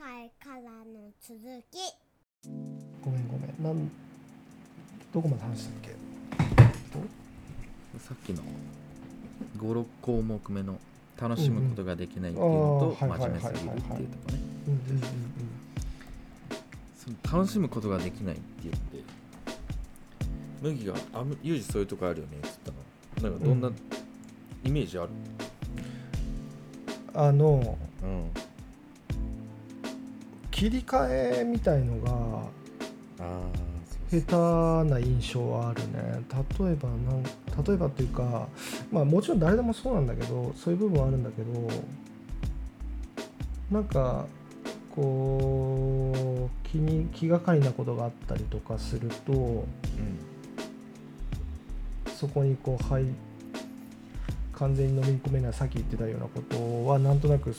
回からの続き。ごめんごめん。なんどこまで話したっけ？さっきの56項目目の楽しむことができないっていうのとうんうん。あー真面目すぎるっていうとこね。うんうんうん。その楽しむことができないっていうので麦が「あむユージそういうとこあるよね」っつったの。なんかどんなうん。イメージある？あのうん切り替えみたいのが下手な印象はあるね。例えばなん例えばっていうかまあもちろん誰でもそうなんだけどそういう部分はあるんだけどなんかこう気に気がかりなことがあったりとかするとうん。そこにこう入完全に飲み込めないさっき言ってたようなことはなんとなく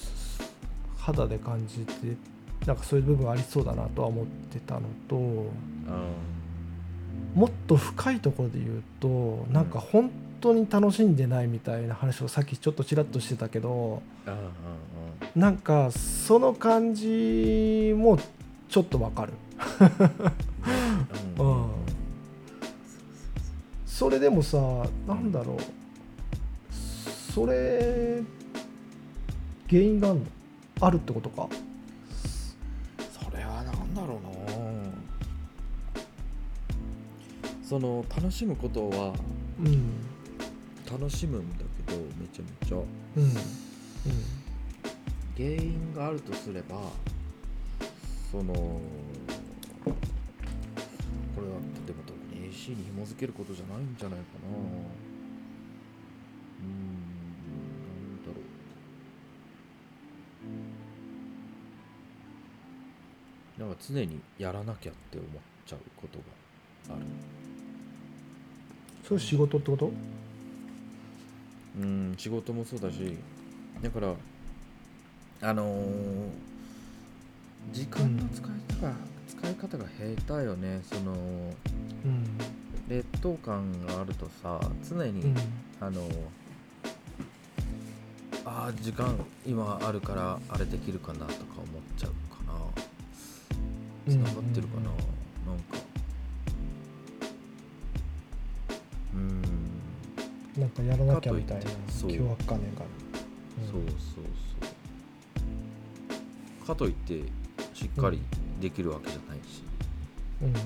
肌で感じてなんかそういう部分ありそうだなとは思ってたのとあもっと深いところで言うとなんか本当に楽しんでないみたいな話をさっきちょっとちらっとしてたけどーあーあなんかその感じもちょっとわかる。うんそれでもさなんだろう。それ原因があるってことか？その楽しむことはうん楽しむんだけどめちゃめちゃ。うん。うん。原因があるとすればそのこれはでも特に AC に紐づけることじゃないんじゃないかな。うーん。なんだろう。なんか常にやらなきゃって思っちゃうことがあるそれ仕事ってこと？うん仕事もそうだしだからあのー時間の使い方が、使い方が下手よね。そのうん。劣等感があるとさ常に、うん。あのあー時間今あるからあれできるかなとか思っちゃうかな。つながってるかな、なんかうんなんかやらなきゃみたいなそう。凶悪観念があるそうそうそう。かといってしっかりできるわけじゃないし、うんうんうんうん。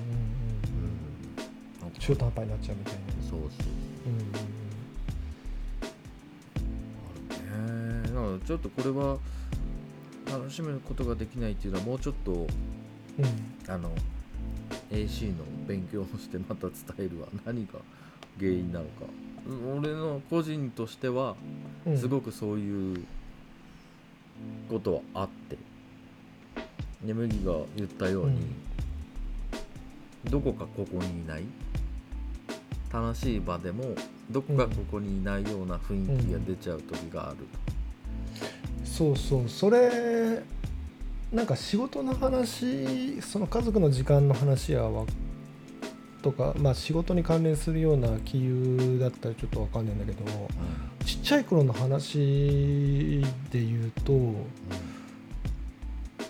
なん。か中途半端になっちゃうみたいな。そうそうう。んうんあるね。だからちょっとこれは楽しむことができないっていうのはもうちょっとうん。あの AC の勉強をしてまた伝えるわ。何が原因なのか俺の個人としてはうん。すごくそういうことはあって眠ぎが言ったように、どこかここにいない楽しい場でもどこかここにいないような雰囲気が出ちゃう時がある、そうそう。それなんか仕事の話その家族の時間の話やわとかまあ仕事に関連するような杞憂だったらちょっとわかんないんだけどちっちゃい頃の話で言うとうん。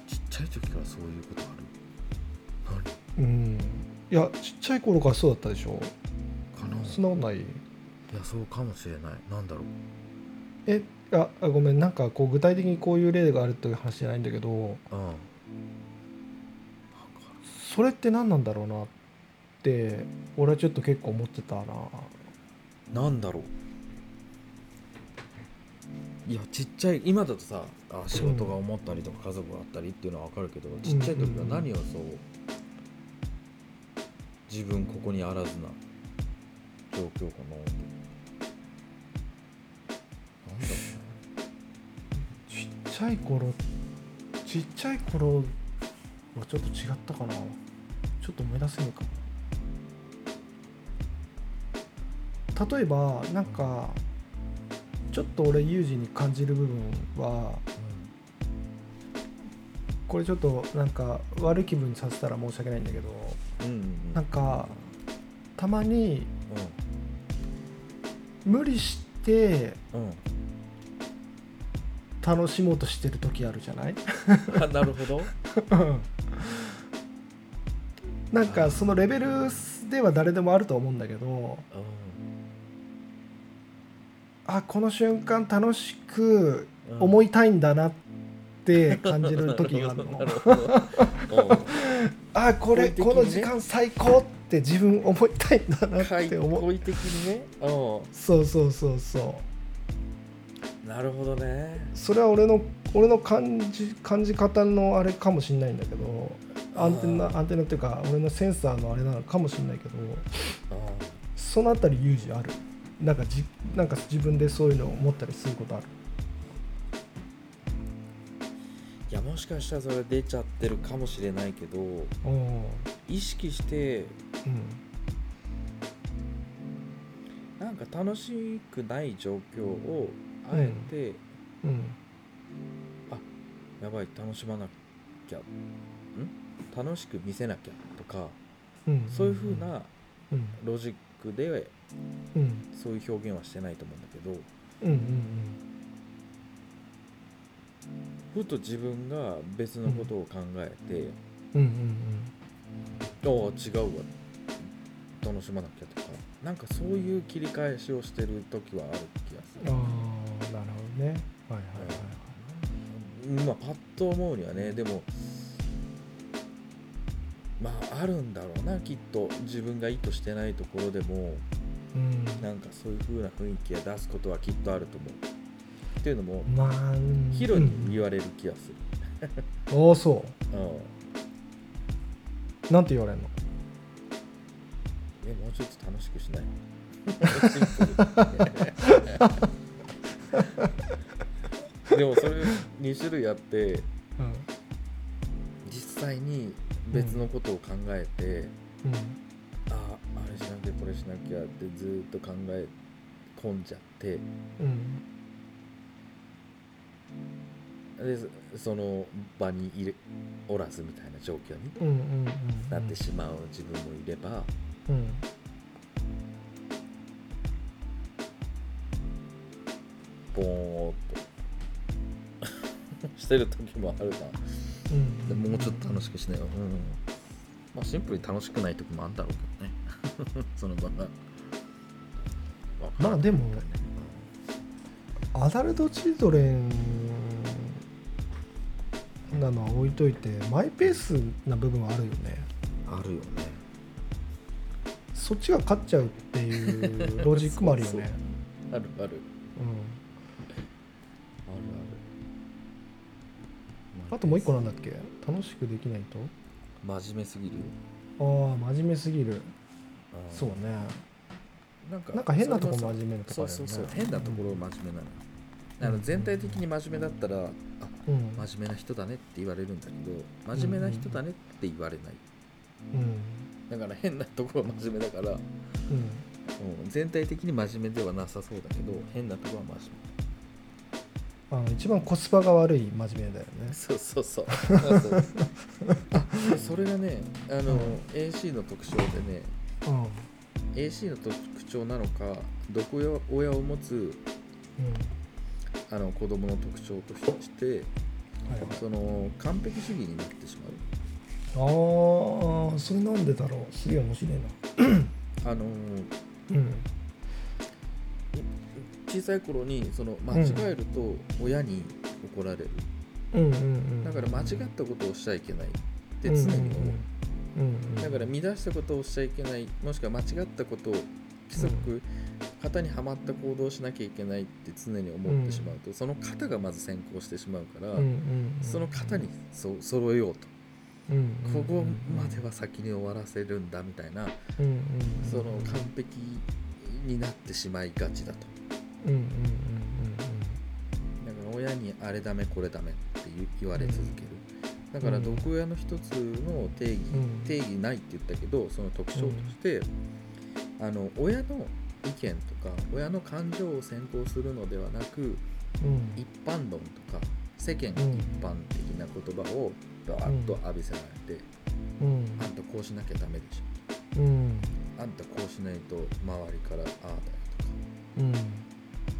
ちっちゃい時からそういうことある？うん。いやちっちゃい頃からそうだったでしょ。何かな。そんなことない？いやそうかもしれない。なんだろう。えああごめん。なんかこう具体的にこういう例があるという話じゃないんだけどうん。それって何なんだろうなって俺はちょっと結構思ってたな。なんだろう。いやちっちゃい今だとさあ仕事が思ったりとか家族があったりっていうのは分かるけど、ちっちゃい時は何をそう自分ここにあらずな状況かなって。なんだろちっちゃい頃ちっちゃい頃はちょっと違ったかな。ちょっと思い出せないかも例えばなんかちょっと俺有事に感じる部分はこれちょっとなんか悪い気分にさせたら申し訳ないんだけどう、なんかたまにう無理して楽しもうとしてる時あるじゃない？あなるほど。なんかそのレベルでは誰でもあると思うんだけどあこの瞬間楽しく思いいたいんだなって感じる時があるなの。あこれ ね。この時間最高って自分思いたいんだなはいって。思う的にね。うそうそうそうそう。なるほどね。それは俺の俺の感じ感じ方のあれかもしれないんだけど。アンテナアンテナっていうか俺のセンサーのあれなのかもしれないけど。あそのあたり有事あるなんかじなんか自分でそういうのを思ったりすることある？いやもしかしたらそれ出ちゃってるかもしれないけど意識してうん。なんか楽しくない状況をあえて、うん。やばい楽しまなきゃん？楽しく見せなきゃとかうん。そういう風なうん。ロジックでうん。そういう表現はしてないと思うんだけどうんうんふと自分が別のことを考えて、うん。うんああ違うわ。楽しまなきゃとかなんかそういう切り返しをしてる時はある気がする。うんああなるほどね。はいはいはいまあパッと思うにはねでもまああるんだろうなきっと。自分が意図してないところでもうん。なんかそういう風な雰囲気を出すことはきっとあると思う。っていうのもまあうん。ヒロに言われる気がする、おおそう。ん。うなんて言われるの？えもうちょっと楽しくしない？でもそれ2種類あってうん。実際に別のことを考えて、うんこれしなきゃってずーっと考え込んじゃって。うんでそその場にいれおらずみたいな状況になってしまう自分もいれば、うんボーっと。してる時もあるな。うんでももうちょっと楽しくしなよ、うん。まあ、シンプルに楽しくない時もあるんだろうけどね その場が。まあでもアダルトチルドレンなのは置いといてマイペースな部分はあるよね。あるよね。そっちが勝っちゃうっていうロジックもあるよね。あるあるある。うん、あともう一個なんだっけ？楽しくできないと？真面目すぎるああ真面目すぎるそうね。なんかなんか変なとこ真面目なとこそうあるよね。そうそう変なところ真面目なの、あの全体的に真面目だったらあうん。真面目な人だねって言われるんだけど真面目な人だねって言われない。うん。だから変なところは真面目だから、うん。うん、全体的に真面目ではなさそうだけど変なところは真面あの一番コスパが悪い真面目だよね。目そうそう。そうそうそう。あ それがねあの、うん。AC の特徴でねうん AC の特徴なのか毒親親を持つあの子供の特徴としてはい。はいその完璧主義になってしまう。ああそれなんでだろう？すげえ面白いな。あのうん。小さい頃にその間違えると親に怒られる、うんうんうんだから間違ったことをしちゃいけないって常に思う、うんうんだから乱したことをしちゃいけないもしくは間違ったことを規則、型にはまった行動をしなきゃいけないって常に思ってしまうと、その型がまず先行してしまうから、その型にそ揃えようと、ここまでは先に終わらせるんだみたいな、その完璧になってしまいがちだと。うんうんうんだから親にあれダメこれダメって言言われ続ける、だからうん。毒親の一つの定義、うん。定義ないって言ったけどその特徴として、あの親の意見とか親の感情を先行するのではなくうん。うん一般論とか世間一般的な言葉をバーッと浴びせられて、うん。あんたこうしなきゃダメでしょ。うん。あんたこうしないと周りからああだよとか。うん。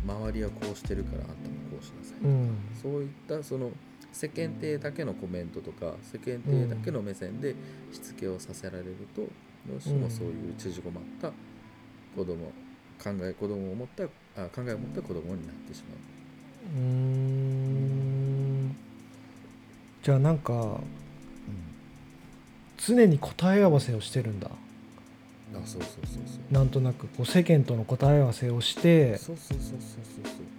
周りはこうしてるからあんたもこうしなさい、うん。そういったその世間体だけのコメントとか世間体だけの目線でしつけをさせられると、どうしてもそういう縮こまった子供考え子供を持ったあ考えを持った子供になってしまう。うーん。じゃあなんか常に答え合わせをしてるんだ。あそうそうそうそう。なんとなくこう世間との答え合わせをしてそうそうそうそうそう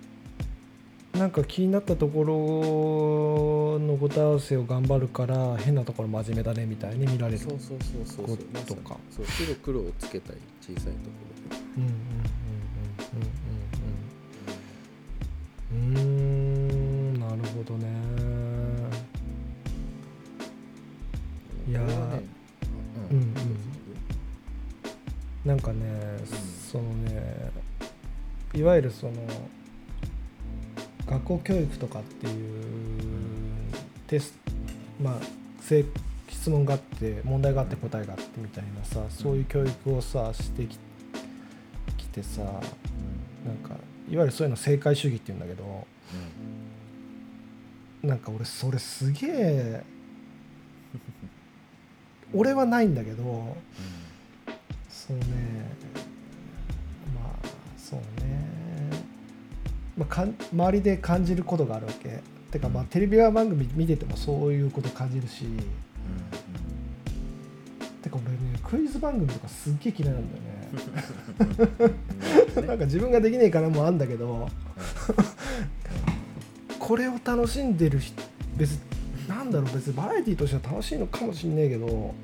なんか気になったところの答え合わせを頑張るから変なところ真面目だねみたいに見られるそうそうそうそう。そうことか。そう白黒をつけたい小さいところ。でうんうんうんうんうん。うんうーんなるほどね。いやうんうん。なんかね、そのねいわゆるその学校教育とかっていうテストまあ正質問があって問題があって答えがあってみたいなさそういう教育をさしてききてさなんかいわゆるそういうの正解主義っていうんだけどなんか俺それすげえ俺はないんだけどそうねまあそうね、まあ、かん周りで感じることがあるわけ。てかまあテレビ番組見ててもそういうこと感じるし。てか俺ねクイズ番組とかすっげえ嫌いなんだよね。なんか自分ができないからもあんだけど。これを楽しんでる人別になんだろう別にバラエティーとしては楽しいのかもしんないけど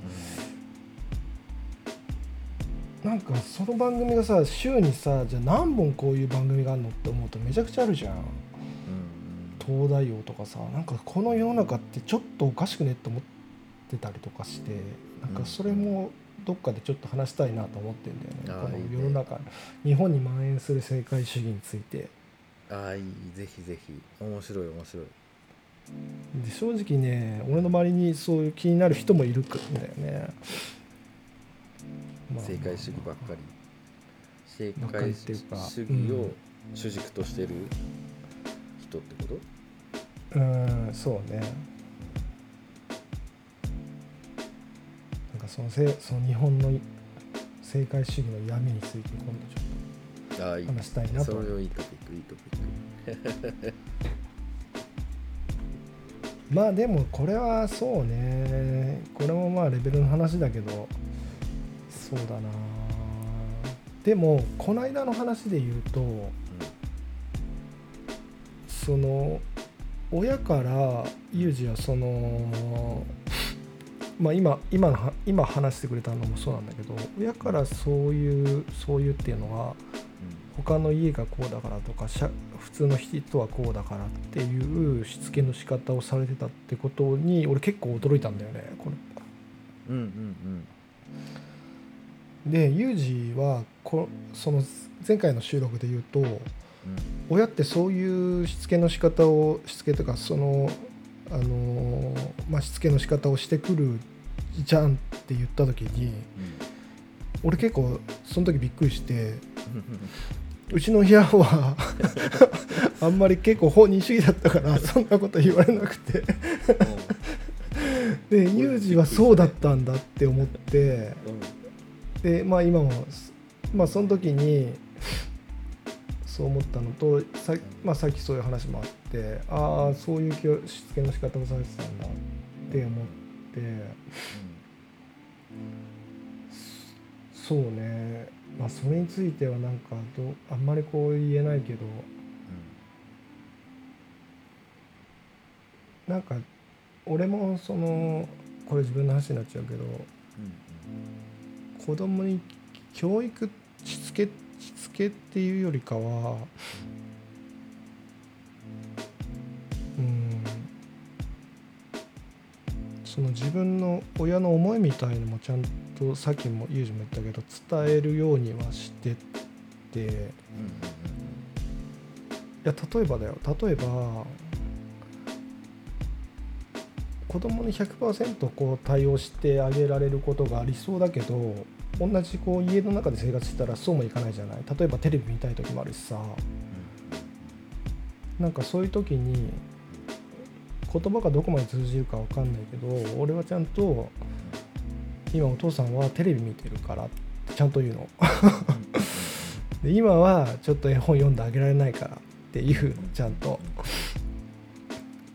なんかその番組がさ週にさじゃあ何本こういう番組があるのって思うとめちゃくちゃあるじゃん。東大王とかさなんかこの世の中ってちょっとおかしくねって思ってたりとかしてなんかそれもどっかでちょっと話したいなと思ってんだよね。このあーいいね世の中日本に蔓延する正解主義について。ああいいぜひぜひ。面白い面白い。で正直ね俺の周りにそういう気になる人もいるんだよね、まあ正解主義ばっかり。正解主義を主軸としてる人ってこと？うんそうね。なんかそのせその日本の正解主義の闇について今度ちょっああいい。と話したいなと。それをいいトピックいいトピック。まあでもこれはそうね。これもまあレベルの話だけどそうだな。でもこの間の話で言うとその親からユージはそのまあ今今の今話してくれたのもそうなんだけど親からそういうそういうっていうのは他の家がこうだからとか普通の人はこうだからっていうしつけの仕方をされてたってことに俺結構驚いたんだよねこれ。うんうんうん。でユージはこその前回の収録で言うとうん。親ってそういうしつけの仕方をしつけとかそのあのーまあ、しつけの仕方をしてくるじゃんって言った時に俺結構その時びっくりして うちの部屋は あんまり結構放任主義だったからそんなこと言われなくて。でユージはそうだったんだって思ってでまあ今もまあその時にそう思ったのとさ,、まあ、さっきそういう話もあってああそういう教しつけの仕方をされてたんだって思ってそうね。まあそれについてはなんかどうあんまりこう言えないけどなんか俺もそのこれ自分の話になっちゃうけど子供に教育しつけしつけっていうよりかはうんその自分の親の思いみたいのもちゃんとさっきもユージも言ったけど伝えるようにはしてっていや例えばだよ。例えば子供に100%こう対応してあげられることがありそうだけど同じこう家の中で生活してたらそうもいかないじゃない。例えばテレビ見たい時もあるしさ。なんかそういう時に言葉がどこまで通じるかわかんないけど俺はちゃんと今お父さんはテレビ見てるからちゃんと言うの。で今はちょっと絵本読んであげられないからっていうのちゃんと。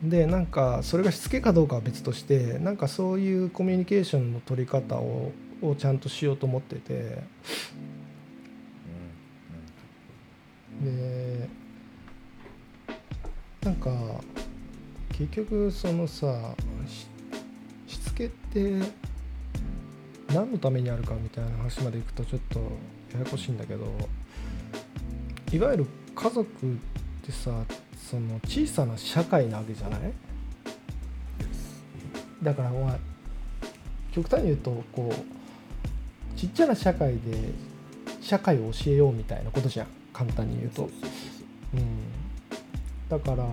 でなんかそれがしつけかどうかは別としてなんかそういうコミュニケーションの取り方ををちゃんとしようと思ってて。でなんか結局そのさししつけって何のためにあるかみたいな話までいくとちょっとややこしいんだけどいわゆる家族ってさその小さな社会なわけじゃない？だからまあ極端に言うとこうちっちゃな社会で社会を教えようみたいなことじゃん。簡単に言うと。うん、だから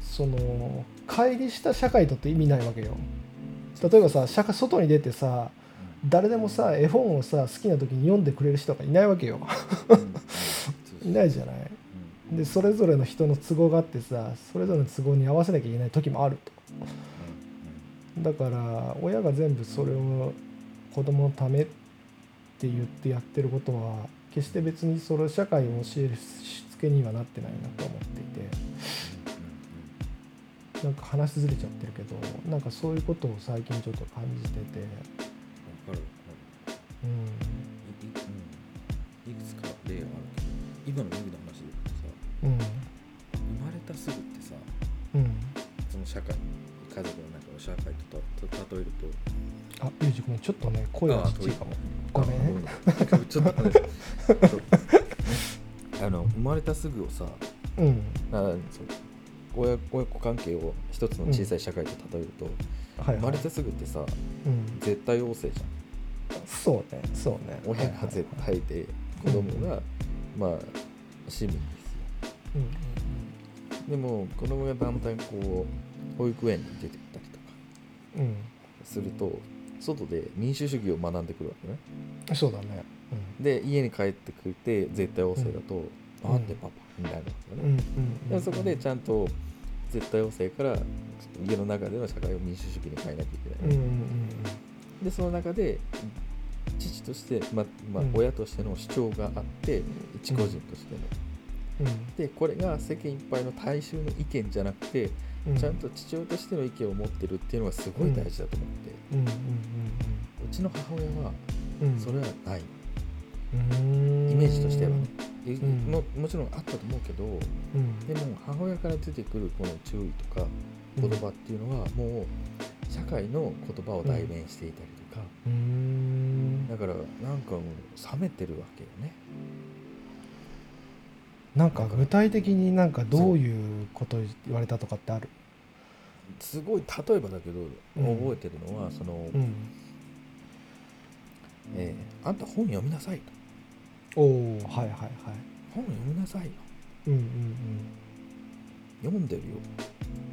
その乖離した社会だと意味ないわけよ。例えばさ社会外に出てさ誰でもさ絵本をさ好きな時に読んでくれる人がいないわけよ。いないじゃない？でそれぞれの人の都合があってさそれぞれの都合に合わせなきゃいけない時もあるとだから親が全部それを子供のためって言ってやってることは決して別にそれ社会を教えるしつけにはなってないなと思っていて。なんか話ずれちゃってるけどなんかそういうことを最近ちょっと感じてて。わかるうん。いいうんいくつか例はあるけど今の麦の話で言うとさうん。生まれたすぐってさうん。その社会社会とと例えると。あゆうじごめんちょっとね声がちっいかも。ごめん。ちょっと あの生まれたすぐをさうん。あ親親子関係を一つの小さい社会と例えると、はい、はい。生まれてすぐってさうん、絶対王政じそうねそうね。ゃん親が絶対で子供が、まあ市民ですよ。うんでも子供がだんだんこう保育園に出てったりすると外で民主主義を学んでくるわけね。うんそうだね。で家に帰ってくれて絶対王政だと、うん。なんでパパみたいなわけうんうんね、うん。でそこでちゃんと絶対王政から家の中での社会を民主主義に変えなきゃいけない、うんうんうん。でその中で父として、ままあうん。親としての主張があって一個人としての、うん。でこれが世間いっぱいの大衆の意見じゃなくて、うんちゃんと父親としての意見を持ってるっていうのがすごい大事だと思って、うちの母親はそれはない、うん。イメージとしては。ね、ももちろんあったと思うけどうん。でも母親から出てくるこの注意とか言葉っていうのはもう社会の言葉を代弁していたりとか、うん。だからなんかもう冷めてるわけよねなんか具体的になんかどういうこと言われたとかってある？すごい例えばだけどうん。覚えてるのは、その、うん。えーあんた本読みなさいと。おおはいはいはい。本読みなさいよ。うんうん読んでるよ。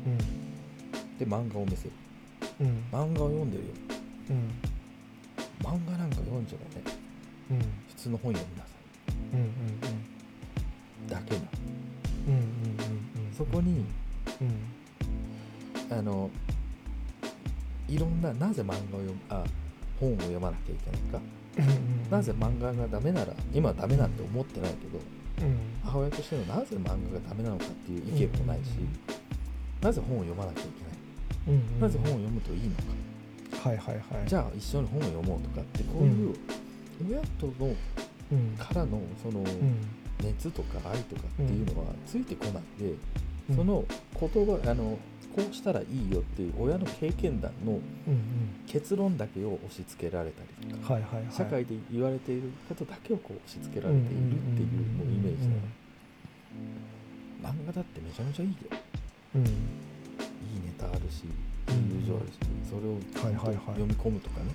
うん。で漫画を見せる。うん。うん漫画を読んでるよ。うん。漫画なんか読んじゃダメ。うん。普通の本読みなさうんうんいだけなうんうんうんうん。そこにうん。あのいろんななぜ漫画を読むあ本を読まなきゃいけないか。うんなぜ漫画がダメなら今はダメなんて思ってないけどうん。母親としてのなぜ漫画がダメなのかっていう意見もないし、なぜ本を読まなきゃいけない。うんうんなぜ本を読むといいのか、はいはいはい。じゃあ一緒に本を読もうとかってこういう親とのうん。からのそのうん熱とか愛とかっていうのはついてこないで、うん。その言葉あのこうしたらいいよっていう親の経験談のうん結論だけを押し付けられたりとか、うんはいはいはい。社会で言われていることだけをこう押し付けられているっていうのをイメージして漫画だってめちゃめちゃいいよ。うん。いいネタあるしいい友情あるし、それをはいはいはい。読み込むとかね。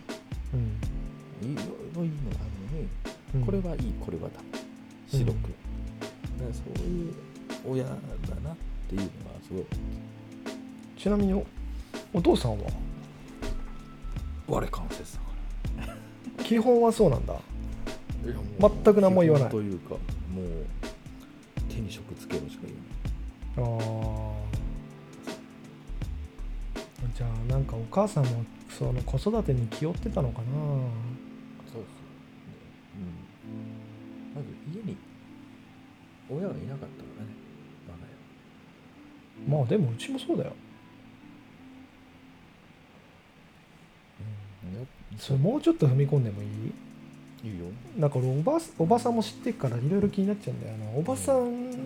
うん。いろいろいいのがあるのに、うん。これはいいこれはダメ白く、だからそういう親だなっていうのはすごいちなみにおお父さんは？我関節だか基本はそうなんだ。全く何も言わない。というかもう手に職つけろしか言わない。あー。じゃあなんかお母さんもその子育てに気負ってたのかな？親がいなかったからね我が家は。まあでもうちもそうだよ。うん。よそれもうちょっと踏み込んでもいい？いいよ。なんか俺おばおばさんも知ってっからいろいろ気になっちゃうんだよ。なおばさん、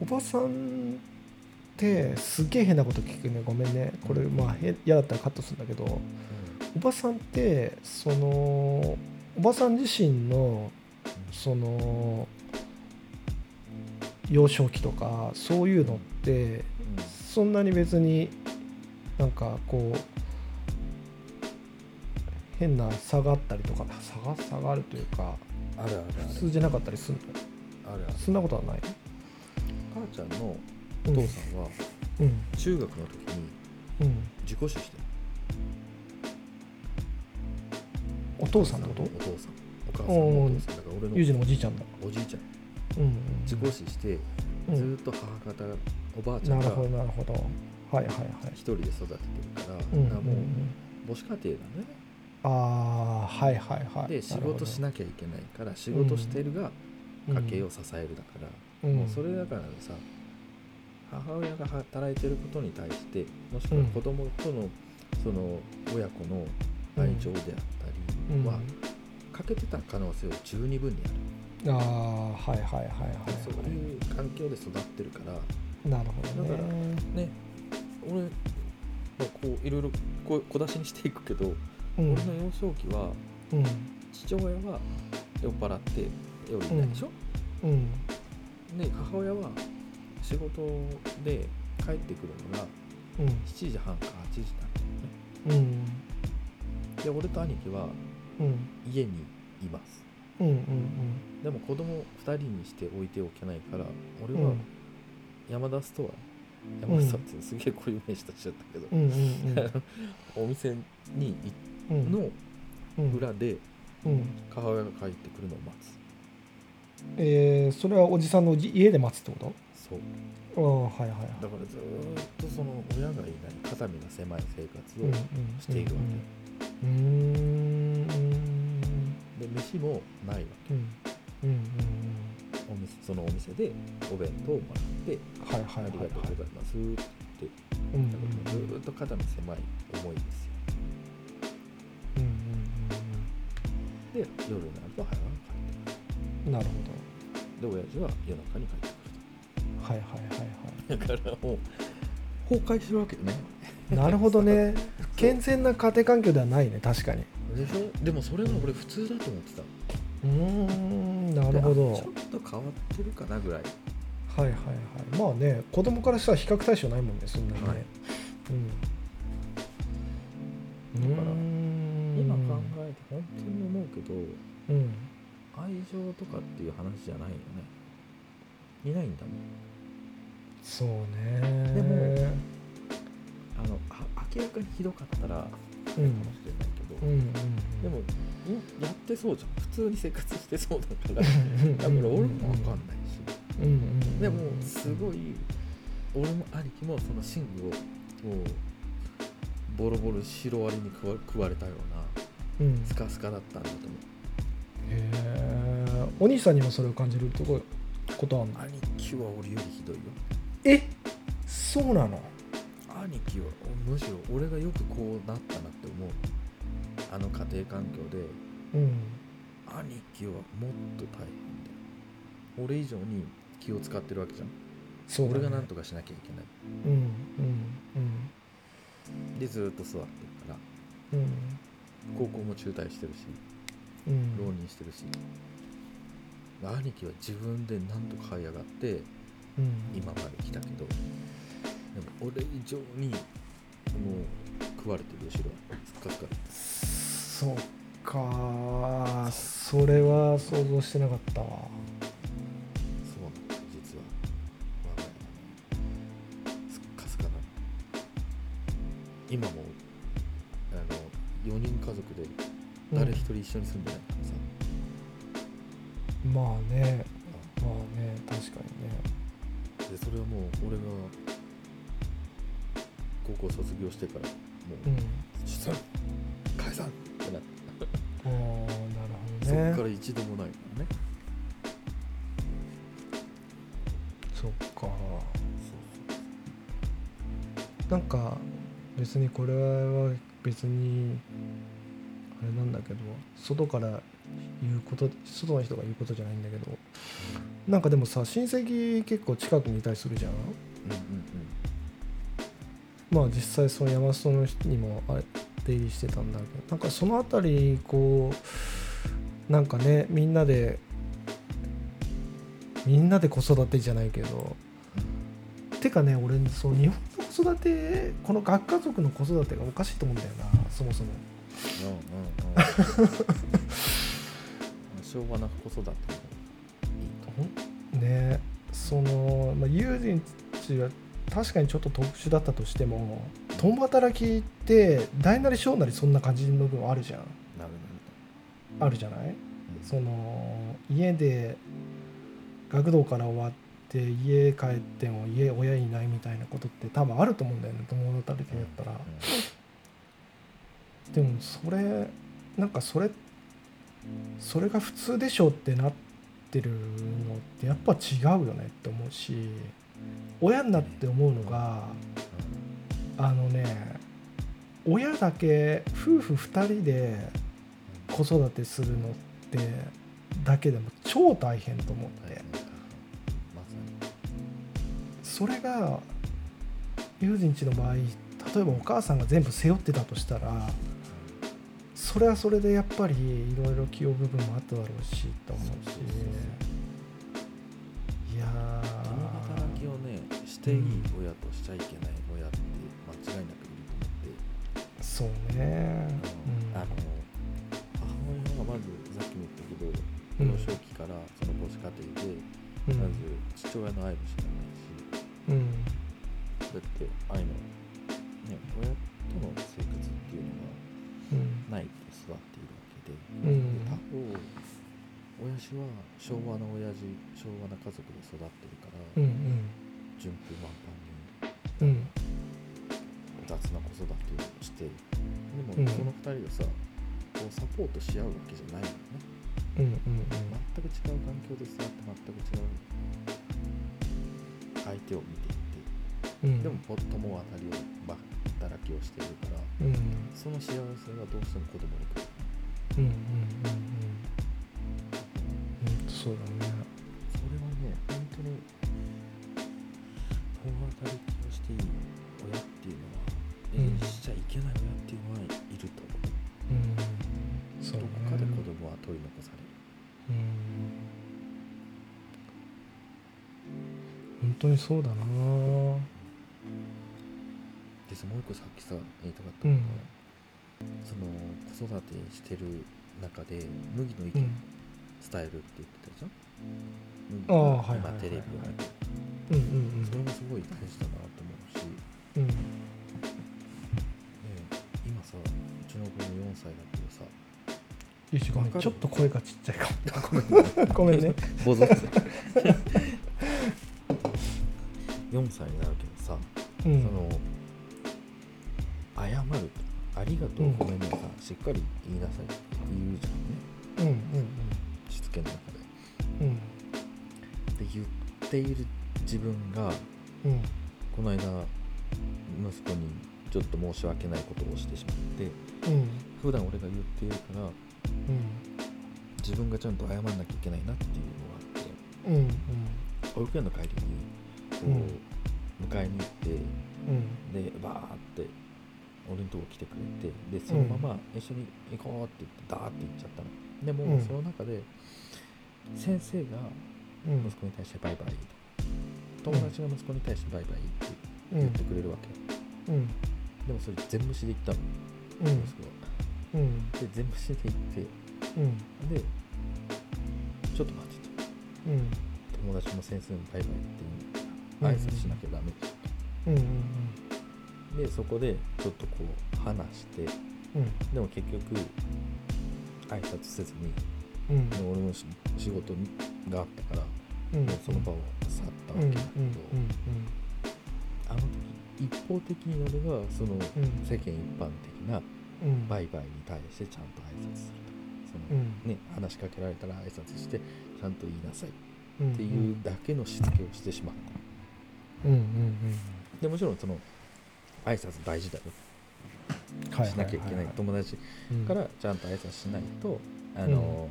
おばさんってすっげえ変なこと聞くね。ごめんね。これまあへ嫌だったらカットするんだけど。おばさんってそのおばさん自身のその幼少期とかそういうのってそんなに別になんかこう変な差があったりとか差が差があるというかあるある普通じゃなかったりするの？あるある。そんなことはない？母ちゃんのおうん。父さんはうん。中学の時にうん。自己死してる。お父さんのこと？お父さんお母さんのお父さんだから俺のユージのおじいちゃんだ。おじいちゃん。うんうん自己死してうん。ずーっと母方おばあちゃんがなるほどなるほど。はいはいはい。一人で育ててるからうんからもうん。うん母子家庭だね。ああはいはいはい。で仕事しななきゃいけないから仕事してるが家計を支えるだから、うん。もうそれだからさ母親が働いてることに対してもしくは子供とのその親子の愛情であったうん。りは欠けてた可能性は十二分にある、ああはいはいはいはい。そうはいう環境で育ってるから。いなるほどだからねね俺、まあ、こういろいろこう小出しにしていくけど、うん。俺の幼少期はうん。父親は酔っ払って夜いないでしょ、うん。で母親は仕事で帰ってくるのがうん。7時半か8時なんだよね。うん。で俺と兄貴はうん家にいます。うん。うんでも子供2人にして置いておけないから俺はうん。山田ストア、山田ストアってすげえこういう名詞としちゃったけど、うんうん お店にうんうん行のうん。裏でうん。母親が帰ってくるのを待つ。えーそれはおじさんの家で待つってこそう。とああはいはいはい。だからずーっとその親がいない肩身が狭い生活をうんうんしているわうんうんけ、で飯もないわけ。うん。うん。うん。お店そのお店でお弁当をもらってはいはいはいありがとうございますってうんうんずーっと肩身狭い思いですよ。うんで夜になると母親が帰ってうんなるほくるで親父は夜中に帰ってどはいはいはいくるだからもう崩壊するわけよね。はい なるほどね。健全な家庭環境ではないね確かに。でしょ？でもそれが俺普通だと思ってた。うーんなるほど。ちょっと変わってるかなぐらい。はいはいはい。まあね子供からしたら比較対象ないもんねそんなにね、はい。うん。だから今考えて本当に思うけどうん。愛情とかっていう話じゃないよね。いないんだもん。そうね。でも明らかにひどかったらかうん。もしれないけど、うんうんでもん？やってそうじゃん。普通に生活してそうだから。うんだから俺も分かんないし。うんうんでもすごい俺も兄貴もその寝具をもうボロボロシロアリに食われたようなうん。スカスカだったんだと思う。へえ。お兄さんにもそれを感じるとこことあんの？兄貴は俺よりひどいよ。え？そうなの？兄貴はむしろ俺がよくこうなったなって思う。あの家庭環境で。うん兄貴はもっと大変だよ俺以上に気を使ってるわけじゃん、そうだね。俺がなんとかしなきゃいけない。うんうんでずーっと座ってるから。うん。高校も中退してるし。うん。浪人してるし。兄貴は自分でなんとか這い上がってうん。今まで来たけど。でも俺以上にもう食われてる後ろはスカスカそっかそれは想像してなかったわ。そうなんだよ実は我が家はねすっかすかな今もあの4人家族で誰一人一緒に住んでないからさ、まあねまあね確かにねでそれはもう俺が高校卒業してからもう、うん。解散解散ってなって、ああなるほどそねっから一度もないからね。そっか。なんか別にこれは別にあれなんだけど外から言うこと外の人が言うことじゃないんだけどなんかでもさ親戚結構近くにいたりするじゃん？まあ実際その山裾の人にもあ出入りしてたんだけどなんかその辺りこうなんかねみんなでみんなで子育てじゃないけどてかね俺そう日本の子育てこの学家族の子育てがおかしいと思うんだよなそもそも。うんうんうん。うん昭和な子育てもいいと。ねその、まあ、友人ちは確かにちょっと特殊だったとしても共働きって大なり小なりそんな感じの部分あるじゃん。なるあるじゃない？ねその家で学童から終わって家帰っても家親いないみたいなことって多分あると思うんだよね共働きだったら。でもそれなんかそれそれが普通でしょってなってるのってやっぱ違うよねって思うし親になって思うのがあのね親だけ夫婦2人で子育てするのってだけでも超大変と思って。それが友人ちの場合例えばお母さんが全部背負ってたとしたらそれはそれでやっぱりいろいろ気負う部分もあっただろうしと思うし。いやしていい親としちゃいけない親って間違いなくいると思ってーそうねあの母親がまずさっきも言ったけどうん。幼少期からその母子家庭でうん。まず父親の愛も知らないしうん。だって愛の、ね、親との生活っていうのうん。がないと育っているわけでうん。他方親父は昭和の親父昭和な家族で育ってるから、うん。うん順風満帆にうん。雑な子育てをしてでもうん。その2人がさこうサポートし合うわけじゃないのよね。うんうん全く違う環境で育って全く違う相手を見ていて。うん。でも共当たりをば働きをしているからうん。その幸せがどうしても子供に来る。うんうんうん。うんそうだね当にそうだな。でさもう一個さっきさ言いたかったのが、その子育てしてる中で麦の意見伝えるって言ってたじゃん、麦ああがはいはいはいはい。今テレビを見て。うんうんそれもすごい大事だなと思うし、ね、うん。うん今さうちの子も4歳だけどさちょっと声がちっちゃいかも。ごめんね。ボゾッと4歳になるけどさ、うん。その謝るありがとう、うんごめんねさしっかり言いなさいって言うじゃんね。うんうんしつけの中で。うん。うん。で言っている自分がうん。この間息子にちょっと申し訳ないことをしてしまってうん。普段俺が言っているからうん。自分がちゃんと謝んなきゃいけないなっていうのがあってうん。保育園の帰りにこう、迎えに行ってうん。でバーって俺のとこ来てくれてでそのまま一緒に行こうって言ってダーって行っちゃったの。でも、うん。その中で先生がうん。息子に対してバイバイと。友達が息子に対してバイバイってうん。言ってくれるわけ、うん。でもそれ全無視で言ったの。うん。息子はうん。で全無視で言ってうん。でちょっと待ってと。うん。友達も先生もバイバイってうん挨拶しなきゃダメでしょ。うんうんでそこでちょっとこう話してうん。でも結局挨拶せずにううん。で俺もし仕事があったから、うん。もうその場を去ったわうんうんけだけど、あの時一方的に俺がそのうん。世間一般的なうん。売買に対してちゃんと挨拶すると。かその、うん。ね、話しかけられたら挨拶してちゃんと言いなさいっうんていうだけのしつけをしてしまった、うんうんうん。でもちろんその挨拶大事だよ。はいしなきゃいけない。友達からちゃんと挨拶しないと、あの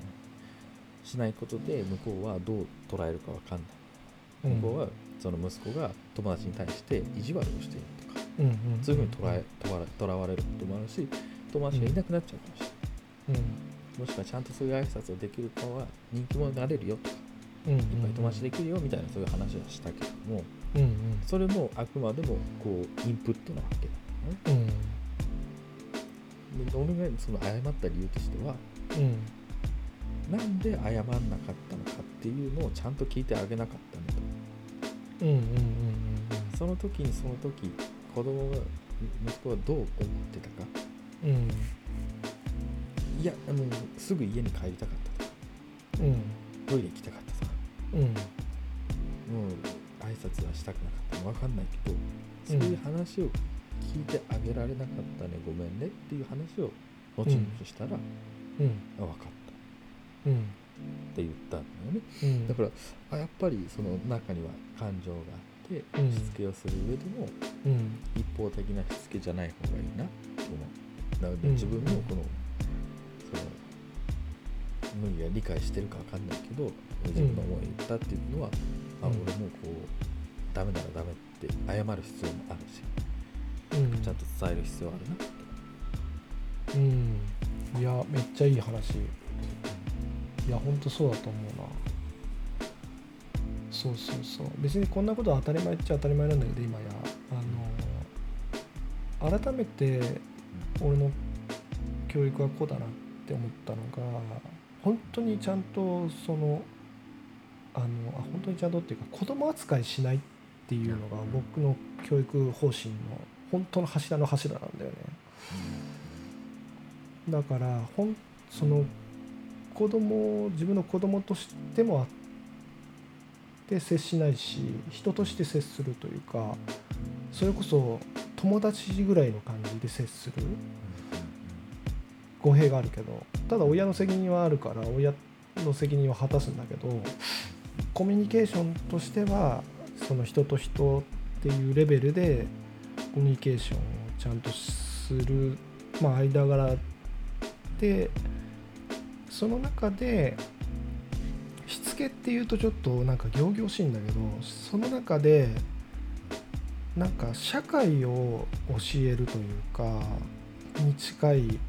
しないことで向こうはどう捉えるかわかんない。向こうはその息子が友達に対して意地悪をしているとか。うんうんそういうふうに捉えとらわれることもあるし友達がいなくなっちゃうかもしれない、もしくはちゃんとそういう挨拶をできる子は人気者になれるよとか。うんうん。いっぱい友達できるよみたいなそういう話はしたけどもうんうん。それもあくまでもこうインプットなわけだよね。うん。で俺がその謝った理由としてはうん。なんで謝んなかったのかっていうのをちゃんと聞いてあげなかったんだと。うんうんうんその時にその時子供が息子はどう思ってたか。うん。うんいやもうすぐ家に帰りたかったと。かうん。トイレ行きたかったとかうん。もう挨拶はしたくなかったの分かんないけどそういう話を聞いてあげられなかったねごめんねっていう話を後々したら、うん。あ分かった。うん。って言ったんだよね。うん。だからあやっぱりその中には感情があってうん。しつけをする上でもうん。一方的なしつけじゃない方がいいなと思う。なのでうん。自分もこのその無理が理解してるか分かんないけど自分の思いを言ったっていうのは、あうん。俺もこうダメならダメって謝る必要もあるし。うん。ちゃんと伝える必要あるな。ってうん。いやめっちゃいい話。いやほんとそうだと思うな。そうそうそう。別にこんなことは当たり前っちゃ当たり前なんだけど今や。あの改めて俺の教育はこうだなって思ったのが本当にちゃんとそのあのあ本当にちゃんとっていうか子供扱いしないっていうのが僕の教育方針の本当の柱の柱なんだよね。だからほんその子供を自分の子供としてもあって接しないし人として接するというかそれこそ友達ぐらいの感じで接する。語弊があるけどただ親の責任はあるから親の責任を果たすんだけどコミュニケーションとしてはその人と人っていうレベルでコミュニケーションをちゃんとする、まあ、間柄でその中でしつけっていうとちょっとなんか仰々しいんだけどその中でなんか社会を教えるというかに近い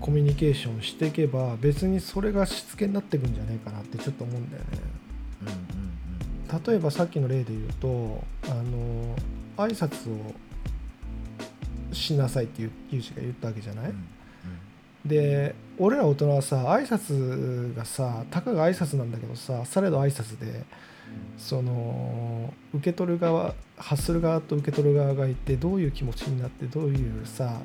コミュニケーションしていけば別にそれがしつけになっていくんじゃないかなってちょっと思うんだよね。うんうん例えばさっきの例で言うとあの挨拶をしなさいっていうユージが言ったわけじゃない、うんで俺ら大人はさ挨拶がさたかが挨拶なんだけどさされど挨拶でその受け取る側発する側と受け取る側がいてどういう気持ちになってどういうさ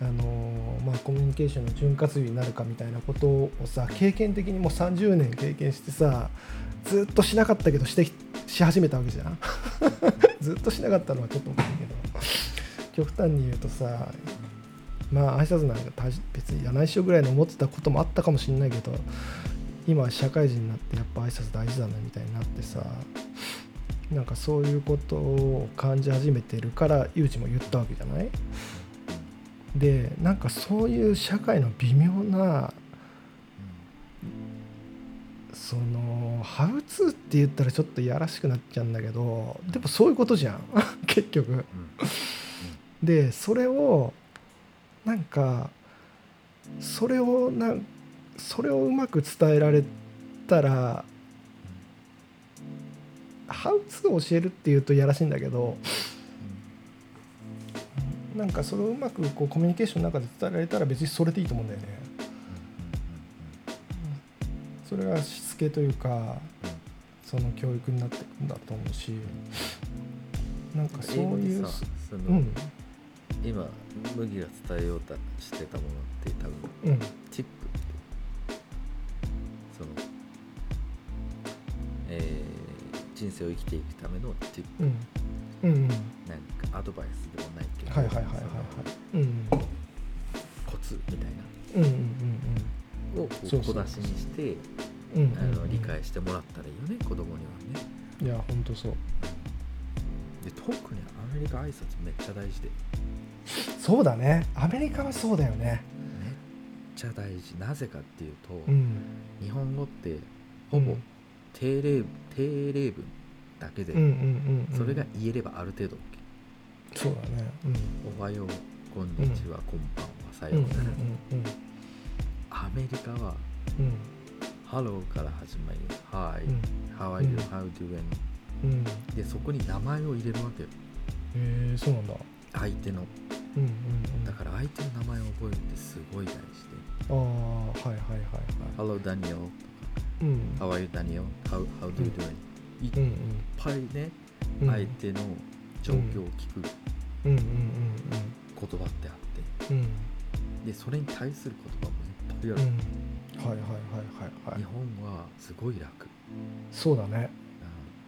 あのまあ、コミュニケーションの潤滑油になるかみたいなことをさ経験的にもう30年経験してさずっとしなかったけどしてし始めたわけじゃん。ずっとしなかったのはちょっと思うけど。極端に言うとさまあ挨拶なんか別にやないしよぐらいの思ってたこともあったかもしれないけど今は社会人になってやっぱ挨拶大事だなみたいになってさなんかそういうことを感じ始めてるからゆうちも言ったわけじゃない？でなんかそういう社会の微妙なそのハウツーって言ったらちょっといやらしくなっちゃうんだけどでもそういうことじゃん 結局。でそれをなんかそれをなそれをうまく伝えられたらハウツーを教えるっていうとやらしいんだけどなんかそれをうまくこうコミュニケーションの中で伝えられたら別にそれでいいと思うんだよね。それがしつけというかその教育になっていくんだと思うしなんかそういう。うん、今麦が伝えようとしてたものって多分、うん、チップその、えー、人生を生きていくためのチップ、うん。うんうん、なアドバイスでもないけどはいはいはいはいはい。うんそのコツみたいうん。うんなのをこそううそう小出しにしてうんう。んうんあの理解してもらったらいいよね子供にはね。いやほんとそう。で特にアメリカ挨拶めっちゃ大事で。そうだね。アメリカはそうだよね。めっちゃ大事。なぜかっていうと、うん。日本語ってほぼうん定例定例文だけで、うんうんうんうん。それが言えればある程度 OK そうだね。おはようこんにちは、こんばんはさうんうんようなら、うん。アメリカはうん。ハローから始まりうん。How are you?、うん。How? うんうん。でそこに名前を入れるわけよ。へえそうなんだ。相手の。うんうんうん。だから相手の名前を覚えるってすごい大事で。ああはいはいはいはい。Hello Daniel うん。How are you Daniel? How, how do you doing? いっうん。ぱいね、うん。相手の状況を聞くうん。うんうん言葉ってあって。うん。うんでそれに対する言葉もいっぱいある、うん。はいはいはいはいはい。日本はすごい楽、そうだね。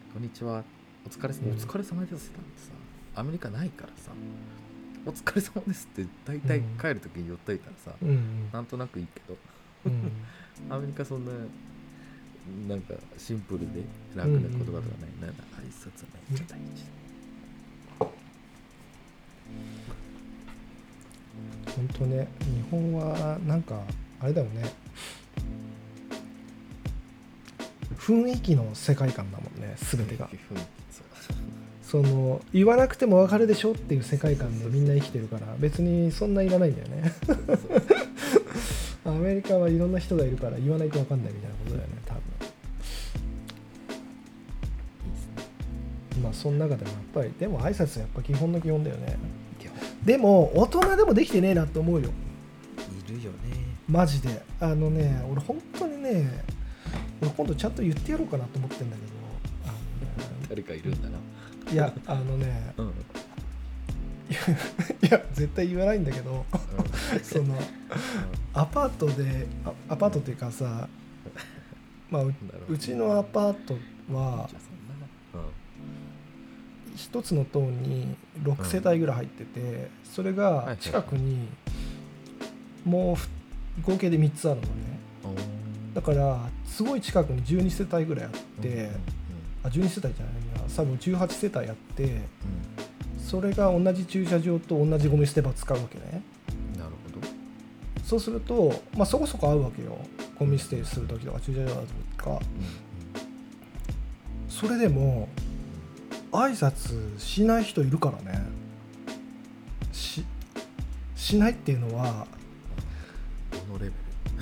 うん。こんにちは。お疲れ,、うん。お疲れ様ですなんてさアメリカないからさお疲れ様ですって大体うん。帰る時に寄っといたらさ、うんなんとなくいいけど。うん。アメリカそんななんかシンプルで楽な言葉とかない、なんか挨拶めっちゃ大事、本当ね日本はなんかあれだよね。雰囲気の世界観だもんね全てが。その言わなくても分かるでしょっていう世界観でみんな生きてるから別にそんないらないんだよね。アメリカはいろんな人がいるから言わないと分かんないみたいなことだよね多分。まあその中でもやっぱりでも挨拶はやっぱ基本の基本だよねでも大人でもできてねえなって思うよ。いるよね。マジで。あのね俺本当にね俺今度ちゃんと言ってやろうかなと思ってんだけど。誰かいるんだな。いやあのねうん、うん、いや 絶対言わないんだけど。そのアパートであアパートっていうかさまあうちのアパートは一つの棟に6世帯ぐらい入っててそれが近くにもうふ合計で3つあるのね。だからすごい近くに12世帯ぐらいあって、あ12世帯じゃないな。多分18世帯あってうん。それが同じ駐車場と同じゴミ捨て場使うわけね。うんなるほど。そうすると、まあ、そこそこ合うわけよ。ゴミ捨てする時とか駐車場だとか。それでも挨拶しない人いるからね。ししないっていうのはどのレベ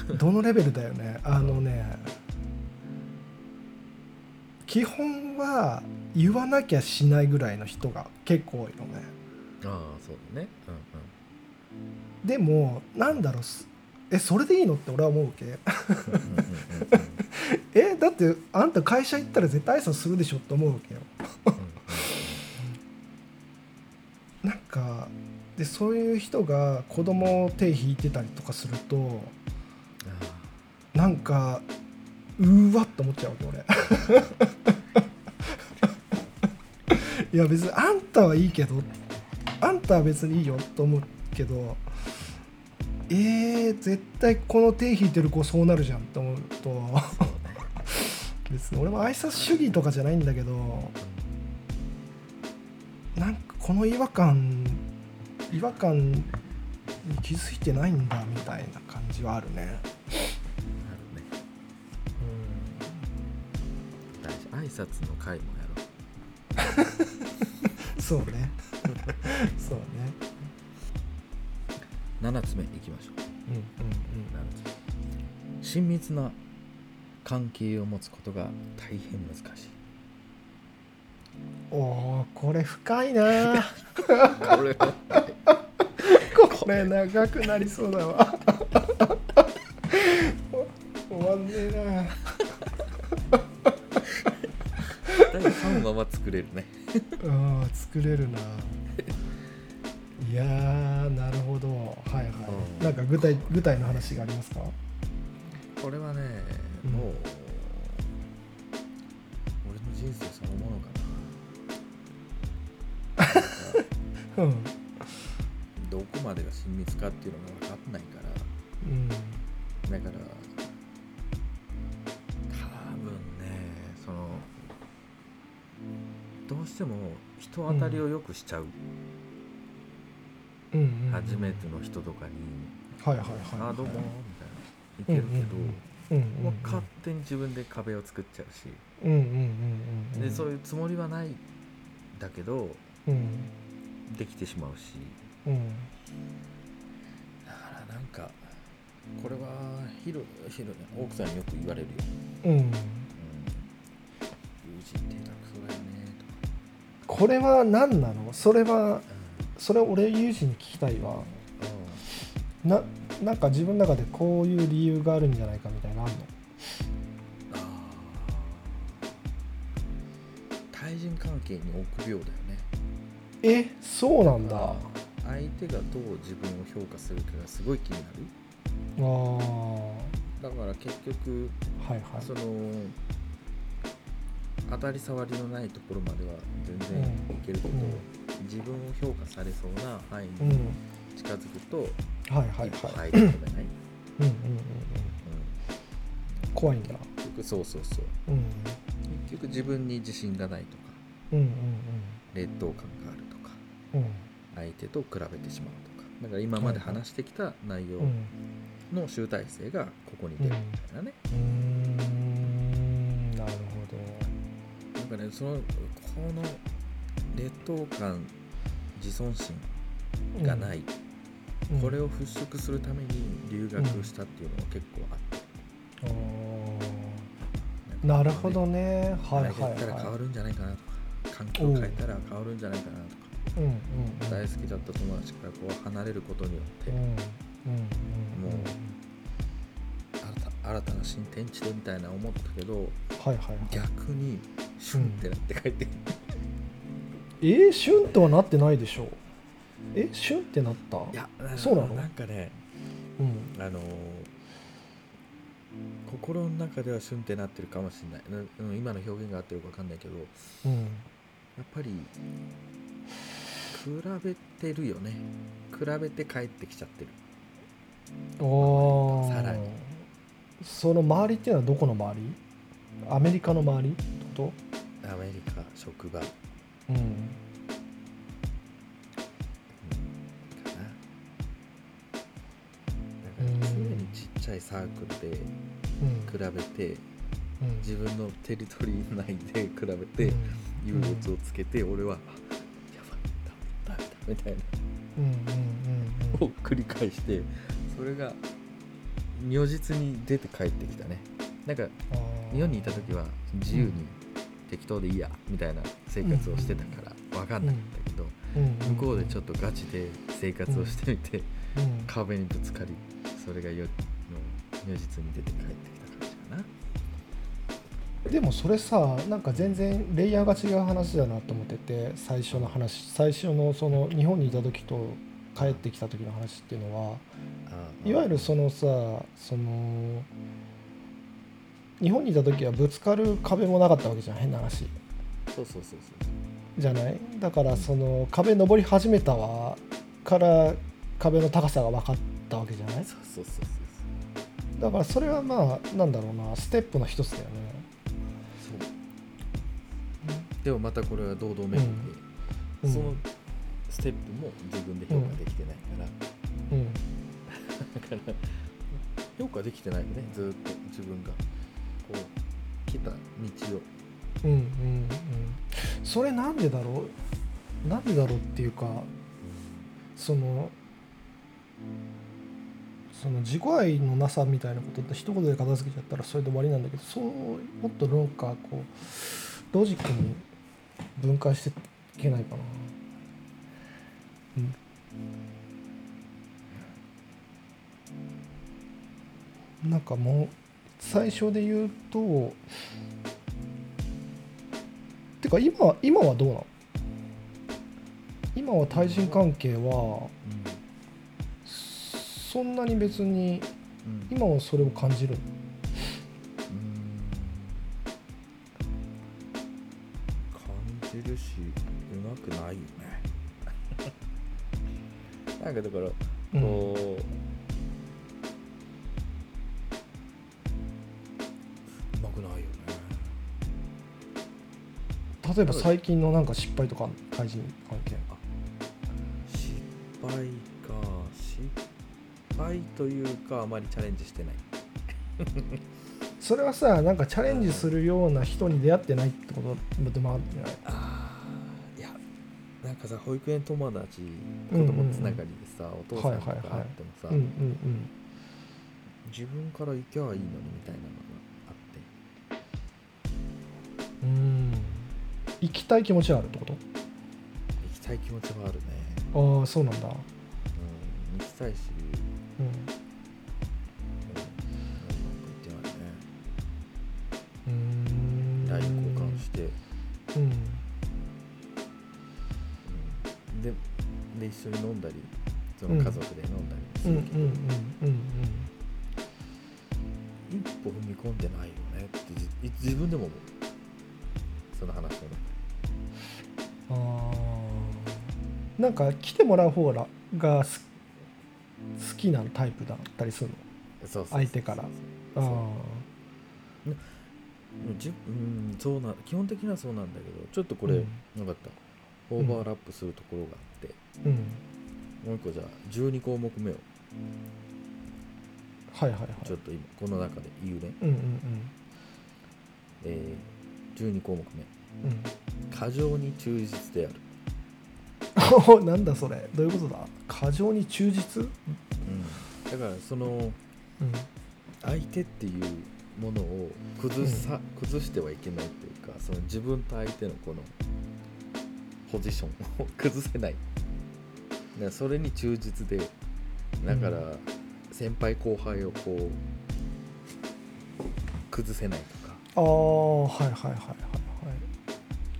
ル？どのレベルだよね。あのね基本は言わなきゃしないぐらいの人が結構多いのね。ああそうだね。でもなんだろうすえそれでいいのって俺は思うわけ。うんうんうん えだってあんた会社行ったら絶対挨拶するでしょって思うわけよ。うんなんかでそういう人が子供を手引いてたりとかするとあなんかうーわって思っちゃうわけ俺。いや別にあんたはいいけどあんたは別にいいよと思うけどえー、絶対この手引いてる子そうなるじゃんと思うと 別に俺も挨拶主義とかじゃないんだけどこの違和感違和感に気づいてないんだみたいな感じはあるね。あなるね大事挨拶の回もやろう そうね。そうね。7つ目いきましょううんうん7つ目親密な関係を持つことが大変難しいうん。おお、これ深いな。これはこれ長くなりそうだわ。終わんねえ第3話は作れるねな。ああ、作れるな。いやー、なるほど。はいはい。うんなんか具体具体の話がありますか？これはねうんもう、俺の人生そのものかなどこまでが親密かっていうのが分かんないから。うん。だから多分ねそのどうしても人当たりをよくしちゃう、初めての人とかにはいはい「はいあどうも」みたいな。いけるけど、うんうん勝手に自分で壁を作っちゃうし、うんうんうんうんでそういうつもりはないだけどうんできてしまうし。うんだからなんかこれはヒロヒロ奥さんによく言われるよ、うん。うん、友人って下手くそだよねこれは何なの？それはとか、それ俺ユージに聞きたいわ。ななんか自分の中でこういう理由があるんじゃないかみたいなのあんの？対人関係に臆病だよねえそうなんだ。あ相手がどう自分を評価するかがすごい気になる。あー。だから結局はいはい。その当たり障りのないところまでは全然いけるけど、うん。自分を評価されそうな範囲にうん。近づくとはいはい一歩はい入り込めない、うんうんうんうん。うん。怖いんだ。結局そうそうそう。うん。結局自分に自信がないとかうんうん。劣等感相手と比べてしまうとか。だから今まで話してきた内容うんうん。の集大成がここに出るみたいなね、うーん。なるほなんかねそのこの劣等感自尊心どがない、うん。これを払拭するために留学したっていうのが結構あって、あー。なるほどね。はいはいあれやったら変わはるんじゃないかなとか。環境を変えたら変わるんじゃないかなとか。いうんうんうん。大好きだった友達からこう離れることによって、うんうんうんうんも新た新たな新天地でみたいな思ったけどはいはいはい。逆にシュンってなって帰ってくる、えー、シュンとはなってないでしょえシュンってなった？いやそうなの？なんかねうん。あのー心の中ではシュンってなってるかもしれない、うん、今の表現が合ってるか分かんないけどうん。やっぱり比べてるよね。比べて帰ってきちゃってる。あー。さらに。その周りっていうのはどこの周り？アメリカの周り？ってこアメリカ職場、うん、かとうん。な。だから常にちっちゃいサークルでうん。比べてうん。自分のテリトリー内で比べて優劣をつけて俺はみたいな。うんうんを繰り返してそれが如実に出て帰ってきたね。なんか日本にいた時は自由に適当でいいやみたいな生活をしてたから分かんなかったけどうん向こうでちょっとガチで生活をしてみてうん壁にぶつかりそれがよの如実に出て帰ってきたでもそれさなんか全然レイヤーが違う話だなと思ってて最初の話最初のその日本にいた時と帰ってきた時の話っていうのはあいわゆるそのさその日本にいた時はぶつかる壁もなかったわけじゃん変な話。そうそうそうそう。じゃない？だからその壁登り始めたわから壁の高さが分かったわけじゃない？そうそうそうそう。だからそれはまあなんだろうなステップの一つだよねでもまたこれは堂々巡りで、うん。そのステップも自分で評価できてないから、うん。だから評価できてないよねずーっと自分が。こう来た道を。うんうんうん。それなんでだろう？なんでだろうっていうかそのその自己愛のなさみたいなことって一言で片付けちゃったらそれで終わりなんだけどそうもっとなんかこうロジックに分解していけないかな、うん、なんかもう最初で言うとてか今今はどうなの？今は対人関係はそんなに別にうん。今はそれを感じるしうまくないよね。なんかだからうん。こう、うまくないよね。例えば最近のなんか失敗とか対人関係失敗か失敗というかあまりチャレンジしてない。それはさなんかチャレンジするような人に出会ってないってことでもあるんじゃない？なんかさ保育園友達子供つながりでさ、お父さんとかあってもさ、自分から行きゃいいのにみたいなのがあって。うん。うん行きたい気持ちはあるってこと？行きたい気持ちはあるね、ああそうなんだ。うん、行きたいし、緒に飲んだりその家族で飲んだりするけど、うん一歩踏み込んでないよねってじ自分でも思う。その話をねうんあー。なんか来てもらう方が好きなタイプだったりするそうそうそう相手から。そう。のあじうんそうな基本的にはそうなんだけどちょっとこれ、うん。なかった。オーバーラップするところがて、あうん。もう一個じゃあ12項目目を。はいはいはい。ちょっと今この中で言うね、うんうんえー、12項目目。うん。過剰に忠実である、うんなんだそれ。どういうことだ？過剰に忠実？うん、だからそのうん。相手っていうものを崩さ、崩してはいけないというかその自分と相手のこのポジションを 崩せない。それに忠実でだから先輩後輩をこう崩せないとか。ああはいはいはいはいはい。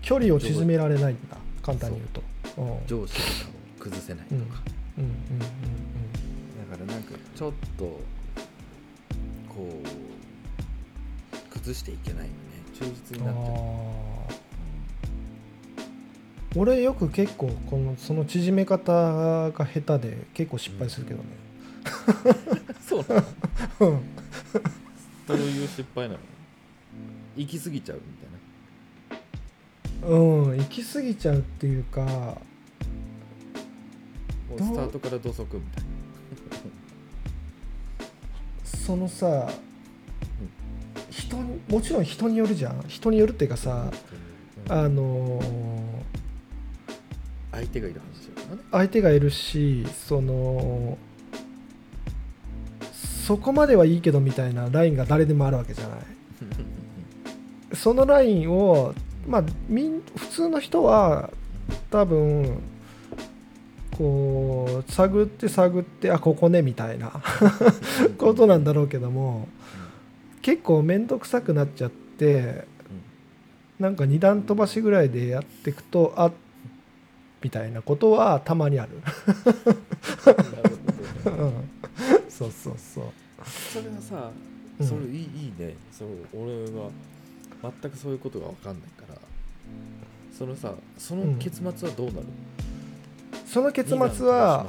距離を縮められないんだ簡単に言うと。うん。上司とかを崩せないとか、うんうんうんだからなんかちょっとこう崩していけないよね。忠実うんうんになっちゃう俺よく結構このその縮め方が下手で結構失敗するけどね。そうなのう。んどういう失敗なの？行き過ぎちゃうみたいな。うん行き過ぎちゃうっていうかもうどうスタートから土足みたいな。そのさ人にもちろん人によるじゃん。人によるっていうかさうん。あのー相手がいる話だからね。相手がいるしそのそこまではいいけどみたいなラインが誰でもあるわけじゃない。そのラインをまあみん普通の人は多分こう探って探ってあここねみたいなことなんだろうけども結構面倒くさくなっちゃってなんか二段飛ばしぐらいでやっていくとあみたいなことはたまにある。うん そうそうそう。それはさうん。それいいいいね。そう俺は全くそういうことが分かんないから。そのさその結末はどうなる、その結末は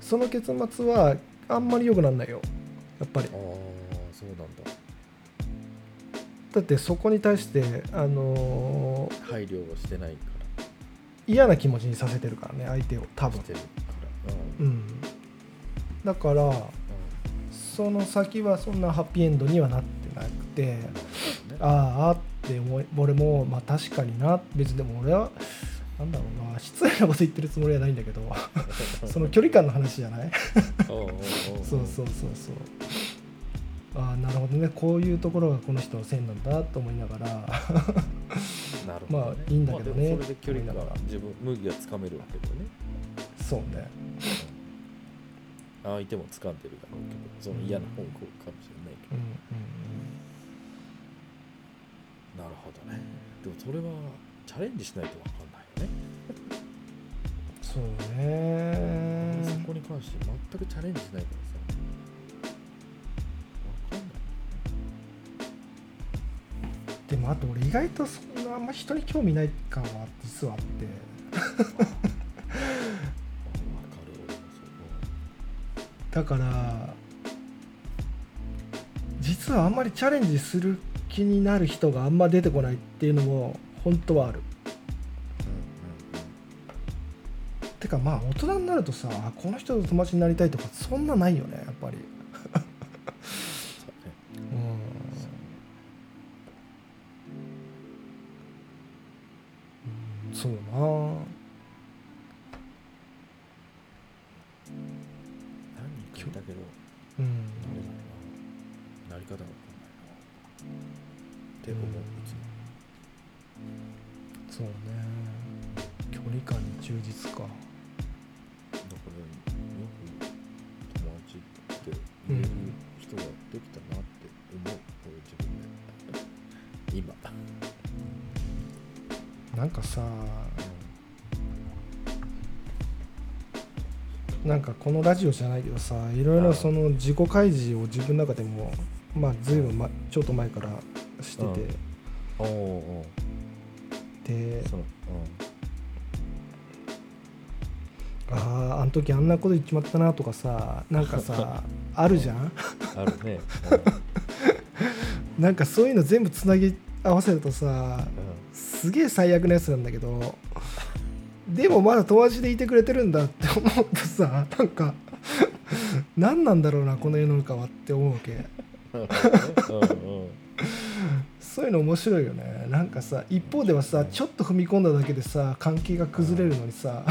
その結末はあんまり良くならないよ。やっぱり。ああそうなんだ。だってそこに対してあのー配慮をしてないか嫌な気持ちにさせてるからね相手を多分。ううん。んだからその先はそんなハッピーエンドにはなってなくてああって思い俺もまあ確かにな別にでも俺はなんだろうな失礼なこと言ってるつもりはないんだけど その距離感の話じゃない？そうそうそうそうああなるほどね。こういうところがこの人の線なんだと思いながら。なるほど、ね、まあいいんだけどね。まあそれで距離が自分麦がつかめるわけだよね。そうね。相手も掴んでるだろうけどその嫌な方向かもしれないけうんど、なるほどね。でもそれはチャレンジしないと分かんないよね、そうね。そこに関して全くチャレンジしないからでもあと俺意外とそんなあんま人に興味ない感は実はあって。だから実はあんまりチャレンジする気になる人があんま出てこないっていうのも本当はある。てかまあ大人になるとさあこの人と友達になりたいとかそんなないよねやっぱり然なんかこのラジオじゃないけどさいろいろその自己開示を自分の中でもまあずいぶん、ま、ちょっと前からしてて、うん。おおでそのあああの時あんなこと言っちまったなとかさなんかさ あるじゃん？うんあるね。なんかそういうの全部つなぎ合わせるとさうん。すげえ最悪なやつなんだけどでもまだ友達でいてくれてるんだって思うとさなんか何なんだろうなこの世の中はって思うわけ。そういうの面白いよね。なんかさ一方ではさちょっと踏み込んだだけでさ関係が崩れるのにさ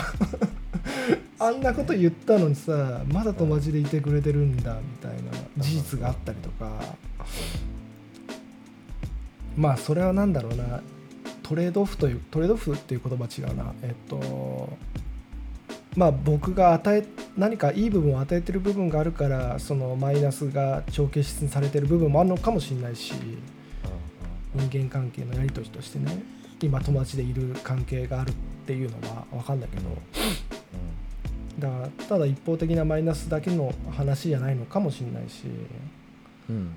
あんなこと言ったのにさまだ友達でいてくれてるんだみたいな事実があったりとか。まあそれは何だろうなトレードオフというトレードオフっていう言葉違うな。えっとまあ僕が与え何かいい部分を与えてる部分があるからそのマイナスが帳消しされてる部分もあるのかもしれないし人間関係のやり取りとしてね今友達でいる関係があるっていうのは分かんないけど。だからただ一方的なマイナスだけの話じゃないのかもしれないし、うんうん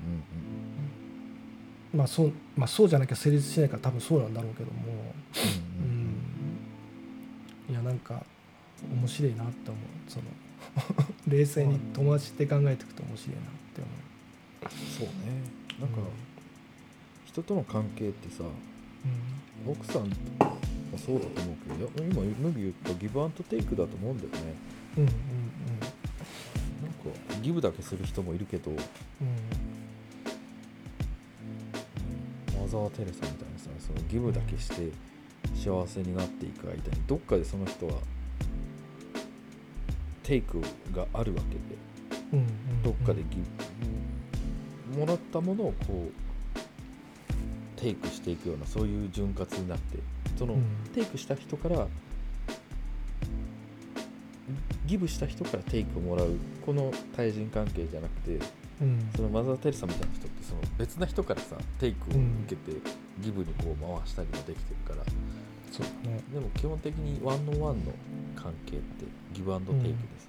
まあそうまあ、そうじゃなきゃ成立しないから多分そうなんだろうけども、うんうんうん、いやなんか面白いなって思う。その 冷静に友達って考えていくと面白いなって思そうね。なんか人との関係ってさう、奥さんもそうだと思うけど今麦言ったギブアンドテイクだと思うんだよね。うん、うんなんかギブだけする人もいるけどうんうんマザー・テレサみたいなさそのギブだけして幸せになっていく間にどっかでその人はテイクがあるわけでうんうんどっかでギブもらったものをこうテイクしていくようなそういう潤滑になってその、うん。テイクした人からギブした人からテイクをもらうこの対人関係じゃなくてうん。そのマザー・テレサみたいな人ってその別な人からさテイクを受けてギブにこう回したりもできてるから。そうだね。でも基本的にワンオンワンの関係ってギブアンドテイクでさ、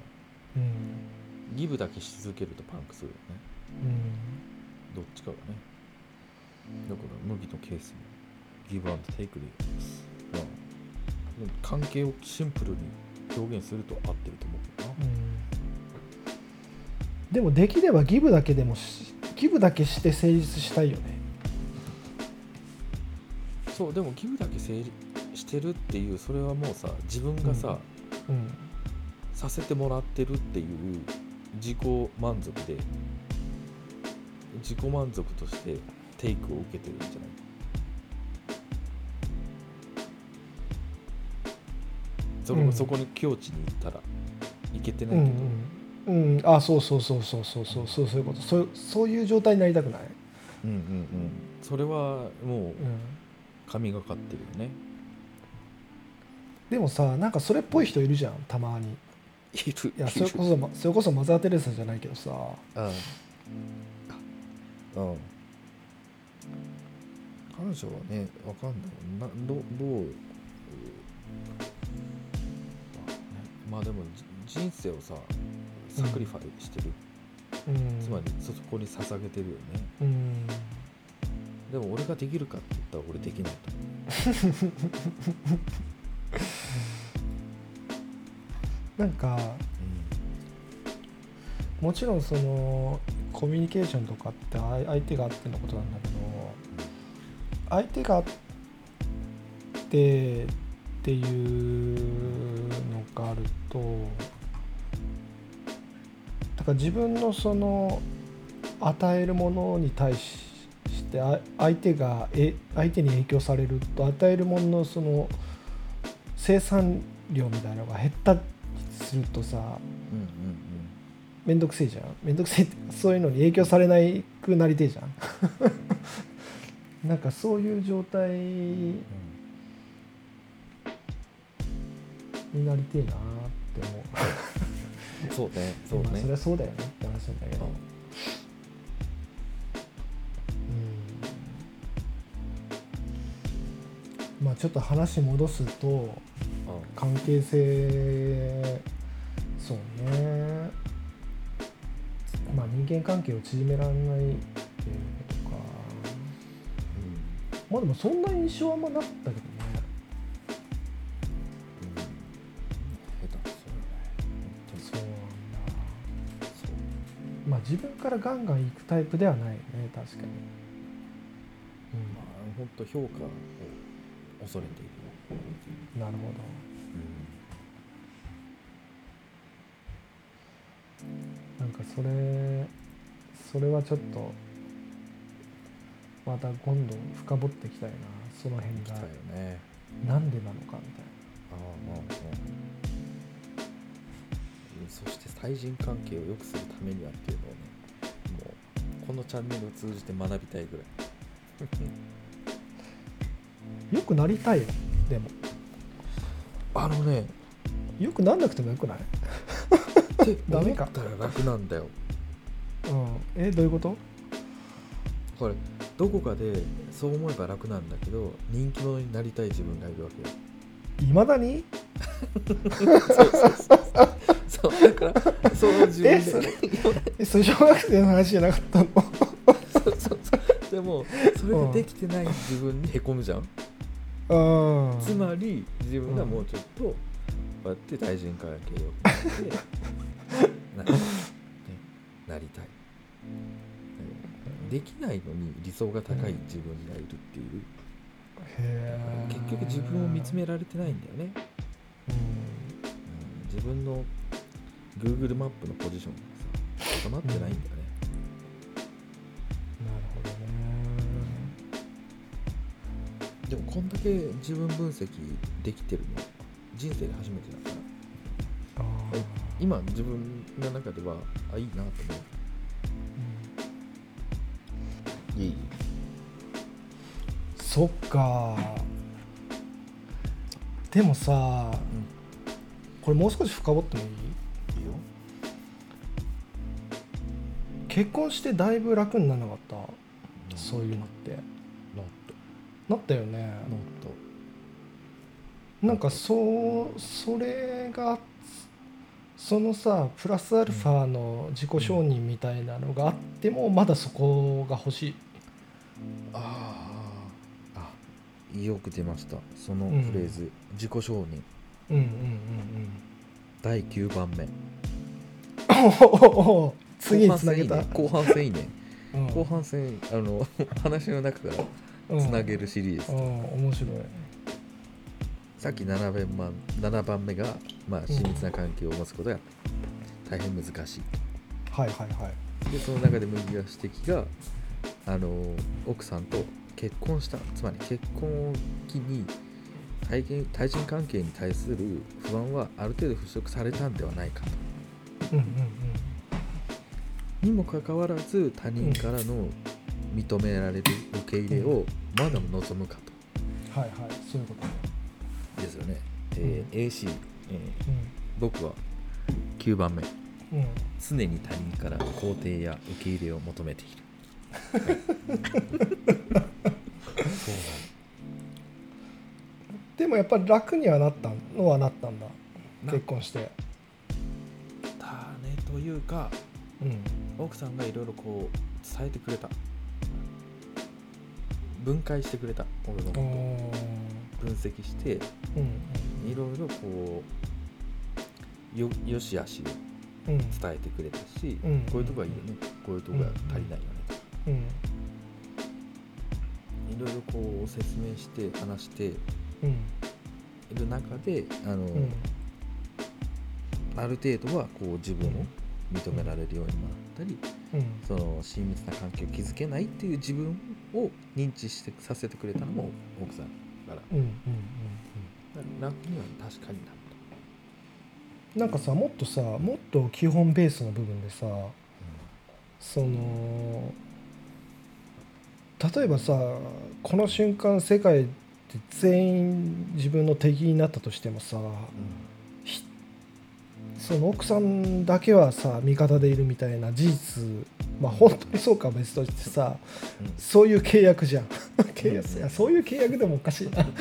うん。ギブだけし続けるとパンクするよね。うん。どっちかがね。だから麦のケースもギブアンドテイクでまあでも関係をシンプルに表現すると合ってると思うけどな。うんでもできればギブだけでもしギブだけして成立したいよね。そうでもギブだけ成立してるっていうそれはもうさ自分がさ、うん。させてもらってるっていう自己満足で自己満足としてテイクを受けてるんじゃない？それうん。もそこに境地に行ったらいけてうないけど、んうん、うん、あそうそうそうそうそうそうそうそういうこと。そうそういう状態になりたくない、うんうんうん。それはもううん、神がかってるよね。でもさなんかそれっぽい人いるじゃんたまに。いる。いやそれこそまそれこそマザー・テレサじゃないけどさ。うん。うん。彼女はねわかんない。などどう？うんまあでもじ人生をさ sacrifice してる、うん。つまりそこに捧げてるよね。うん。でも俺ができるかって言ったら俺できないと思 なんかもちろんそのコミュニケーションとかって相相手があってのことなんだけど相手があってっていうのがあるとだから自分のその与えるものに対してあ相手がえ相手に影響されると与えるもののその生産量みたいなのが減ったりするとさうんうんめんどくせえじゃん。めんどくせえそういうのに影響されないくなりてえじゃん。なんかそういう状態になりてえなって思う。うんそうね。そうね。まあそれはそうだよね。って話なんだけど。うん。まあちょっと話戻すと関係性そうね。まあ人間関係を縮められないっていうか。まあでもそんな印象はあんまなかったけど自分からガンガン行くタイプではないよね確かに、まあ本当評価を恐れている。うん、なるほど。なんかそれそれはちょっとまた今度深掘っていきたいな。その辺がなんでなのかみたいああまあうんそして対人関係を良くするためにはっていうのをねもうこのチャンネルを通じて学びたいぐらい。なよくなりたいよでも。あのねよくなんなくてもよくない？ダメか思ったら 楽なんだよ。うん。えどういうこと？これどこかでそう思えば楽なんだけど人気者になりたい自分がいるわけよ。いまだに？そうだからそう自分で。えそれえそれ小学生の話じゃなかったの？そうそうそう。でもそれでできてない自分にへこむじゃん。うん。つまり自分がもうちょっとこうやって対人関係を良くしてな,、ね、なりたい。できないのに理想が高い自分がいるっていう。結局自分を見つめられてないんだよね、うん。うん。自分の Google マップのポジションがさ固まってないんだよね、なるほどね。でもこんだけ自分分析できてるの人生で初めてだから。今自分の中ではあいいなと思う。いい？そっか。でもさ、これもう少し深掘ってもいい？結婚してだいぶ楽にならなかった？そういうのって。なった。よね。なんかそうそれがそのさプラスアルファの自己承認みたいなのがあってもまだそこが欲しい。トあああよく出ました。そのフレーズ、自己承認。うんうんうん第9番目。う ん次につなげた、後半戦いいね。うん後半戦いいね。後半戦あの 話の中からつなげるシリーズ、うん。うん面白い。さっき7番番7番目が、まあ、親密な関係を持つことが大変難しい。はいはいはい。でその中で麦が指摘があの奥さんと結婚した。つまり結婚を機に対人対人関係に対する不安はある程度払拭されたんではないかと。うんうんにもかかわらず他人からの認められる受け入れをまだ望むかうんはいはいそういうことですよね、えー AC、えー僕は9番目。常に他人から肯定や受け入れを求めている。そうでもやっぱり楽にはなったのはなったんだ。な結婚してだねというかうん奥さんがいろいろこう伝えてくれた。分解してくれた。俺のこと。分析して。うんいろいろこうよよしあしをうん。伝えてくれたし、うんこういうとこがいいよね。こういうとこが足りないよね。とかうん。いろいろこう説明して話していうん。る中であの、うん。ある程度はこう自分を認められるようにもなったり、うん。その親密な関係を築けないっていう自分を認知してさせてくれたのも奥さんだから。うんうんうん楽には確かになるうんなんかさもっとさもっと基本ベースの部分でさその例えばさこの瞬間世界で全員自分の敵になったとしてもさひその奥さんだけはさ味方でいるみたいな事実まあ本当にそうかは別としてさうん。そういう契約じゃん。契約うんいやそういう契約でもおかしいな。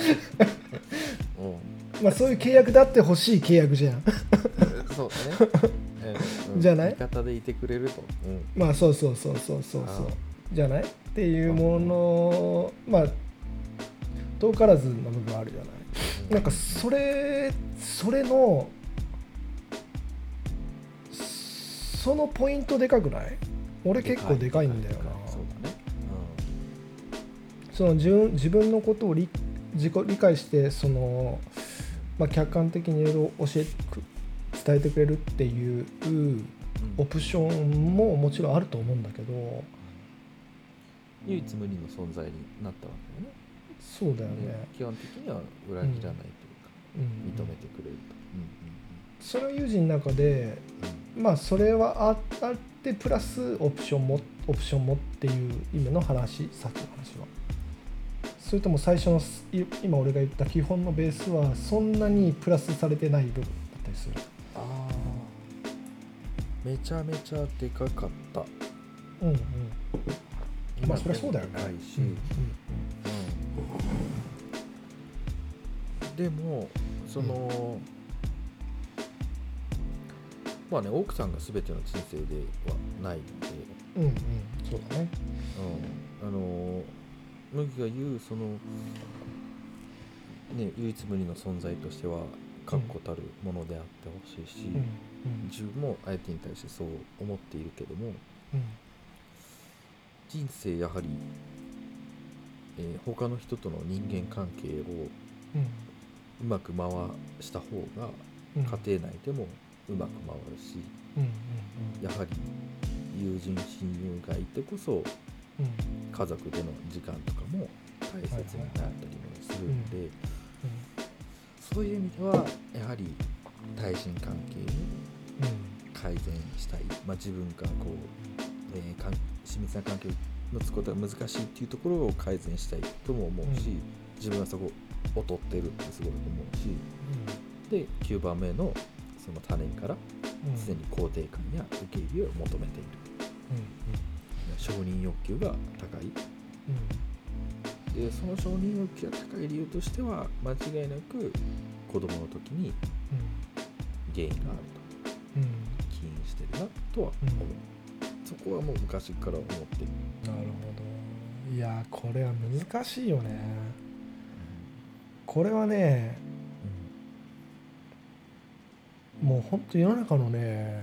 まあそういう契約だってほしい契約じゃん。そうだね、ええ。うん。じゃない？味方でいてくれると、うん。まあそうそうそうそうそう。そうあ。じゃない？っていうものまあ遠からずの部分あるじゃない？なんかそれそれのそのポイントでかくない？俺結構でかいんだよな。そうだね、その自分自分のことを理自己理解してその、まあ、客観的にいろいろ教えく伝えてくれるっていううん。オプションももちろんあると思うんだけど。唯一無二の存在になったわけだよね。そうだよね、基本的には裏切らないというか、うん。認めてくれると、その友人の中でまあそれはああってプラスオプションもオプションもっていう意味の話さっきの話は。それとも最初の今俺が言った基本のベースはそんなにプラスされてない部分だったりする。ああめちゃめちゃでかかった。うんうん。まあそりゃそうだよね。でかいし、うんうんでもその、まあね奥さんが全ての人生ではないので、うんうんうんそうだね。うん、あの麦が言うそのね唯一無二の存在としては確固たるものであってほしいし、うんうん。自分も相手に対してそう思っているけどもうん。人生やはり、えー他の人との人間関係をうまく回した方がうん。家庭内でもうまく回るしうんうんやはり友人親友がいてこそうん。うん家族での時間とかも大切になったりもするのでそういう意味ではやはり対人関係を改善したい、まあ、自分がこう、えー親密な関係を持つことが難しいっていうところを改善したいとも思うし、うん。自分はそこを劣ってるってすごい思うしで9番目のその他人からうん。常に肯定感や受け入れを求めている。承認欲求が高い。でその承認欲求が高い理由としては間違いなく子供の時に原因があるうんうん。と起因してるなとは思う、そこはもう昔から思ってる、なるほど。いやこれは難しいよね。これはねもうほんと世の中のね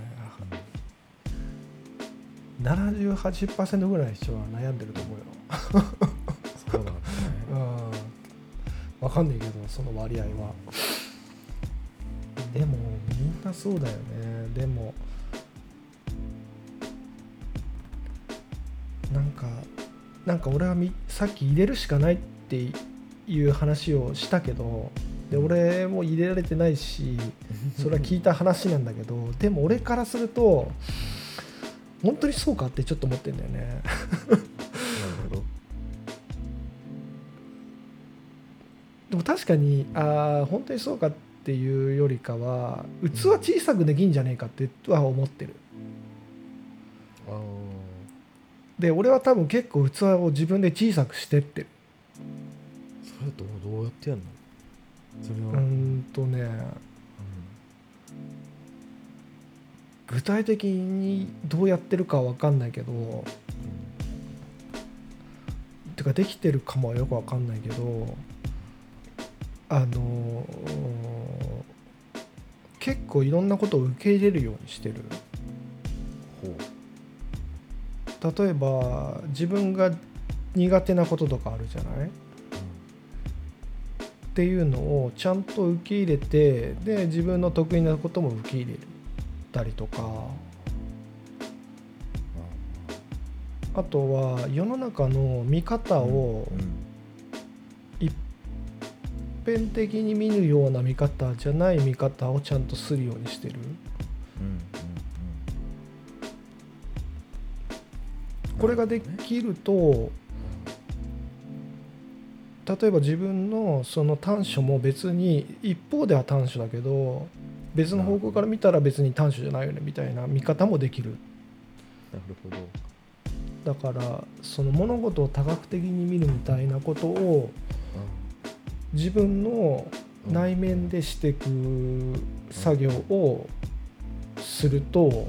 78%ぐらいの人は悩んでると思うよ。そうなんだね。うん。わかんないけどその割合は。でもみんなそうだよね。でもなんかなんか俺はみさっき入れるしかないっていう話をしたけどで俺も入れられてないし それは聞いた話なんだけどでも俺からすると本当にそうかってちょっと思ってんだよね。なるほど。でも確かにああ本当にそうかっていうよりかは器小さくできんじゃねえかっては思ってる。で俺は多分結構器を自分で小さくしてってる。それどうどうやってやんの？それうは、ーんとね具体的にどうやってるかは分かんないけどてかできてるかもはよくわかんないけどあの結構いろんなことを受け入れるようにしてる。ほ例えば自分が苦手なこととかあるじゃない？っていうのをちゃんと受け入れてで自分の得意なことも受け入れたりとか。あとは世の中の見方を一辺的に見るような見方じゃない見方をちゃんとするようにしてる。うん。これができると例えば自分のその短所も別に一方では短所だけど別の方向から見たら別に短所じゃないよねみたいな見方もできる。なるほど。だからその物事を多角的に見るみたいなことを自分の内面でしていく作業をすると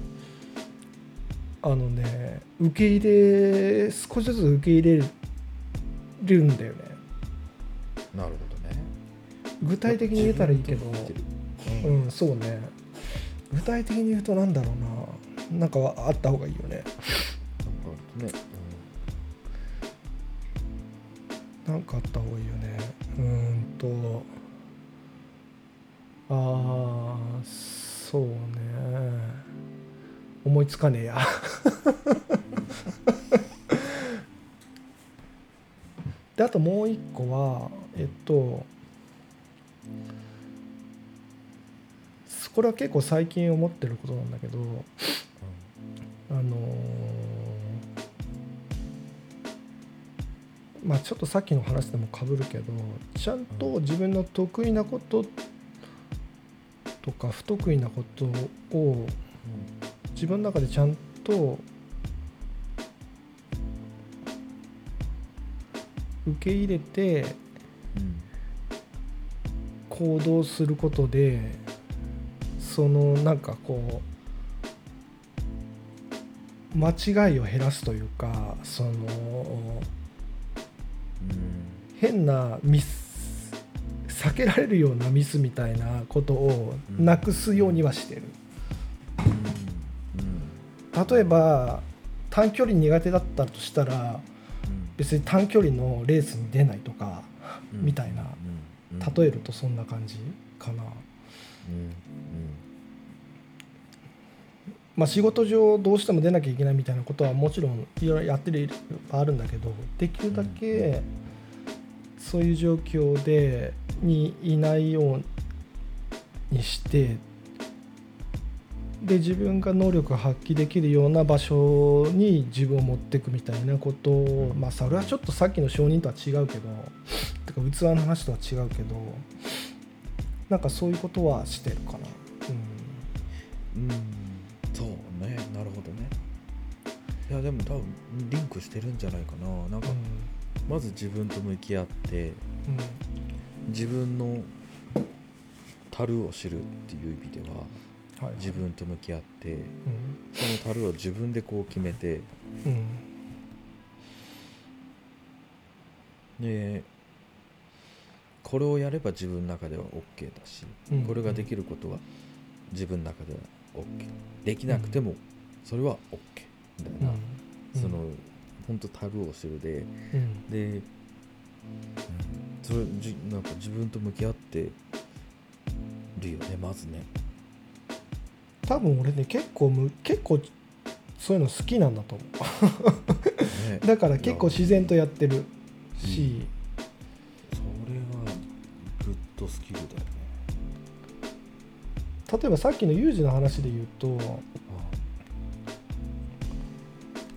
あのね受け入れ少しずつ受け入れるんだよねなるほどね。具体的に言えたらいいけど自分と向いてうるんそうね。具体的に言うとなんだろうな。なんかあった方がいいよね。なんかあるとね。なんかあった方がいいよね。うーんと。ああそうね。思いつかねえや。であともう一個はえっとこれは結構最近思ってることなんだけどあのーまあちょっとさっきの話でもかぶるけどちゃんと自分の得意なこととか不得意なことを自分の中でちゃんと受け入れてうん行動することでそのなんかこう間違いを減らすというかその変なミス避けられるようなミスみたいなことをなくすようにはしてる、例えば短距離苦手だったとしたら別に短距離のレースに出ないとかみたいな。例えるとそんな感じかな、うんまあ仕事上どうしても出なきゃいけないみたいなことはもちろんいろいろやってるあるんだけどできるだけそういう状況でにいないようにしてで自分が能力を発揮できるような場所に自分を持っていくみたいなことをまあそれはちょっとさっきの承認とは違うけどてか器の話とは違うけどなんかそういうことはしてるかな。うん。うん。うんそうね。なるほどね。いやでも多分リンクしてるんじゃないかな。なんかまず自分と向き合ってうん。自分の樽を知るっていう意味でははい。はい自分と向き合ってうん。その樽を自分でこう決めてうん。でこれをやれば自分の中では OK だし、うん。これができることは自分の中では OK できなくてもそれは OK みたいな、その本当樽を知るでうん。で、うんそれじなんか自分と向き合ってるよねまずね多分俺ね結構む結構そういうの好きなんだと思ね。う だから結構自然とやってるし、それはグッドスキルだよね。例えばさっきのユージの話で言うと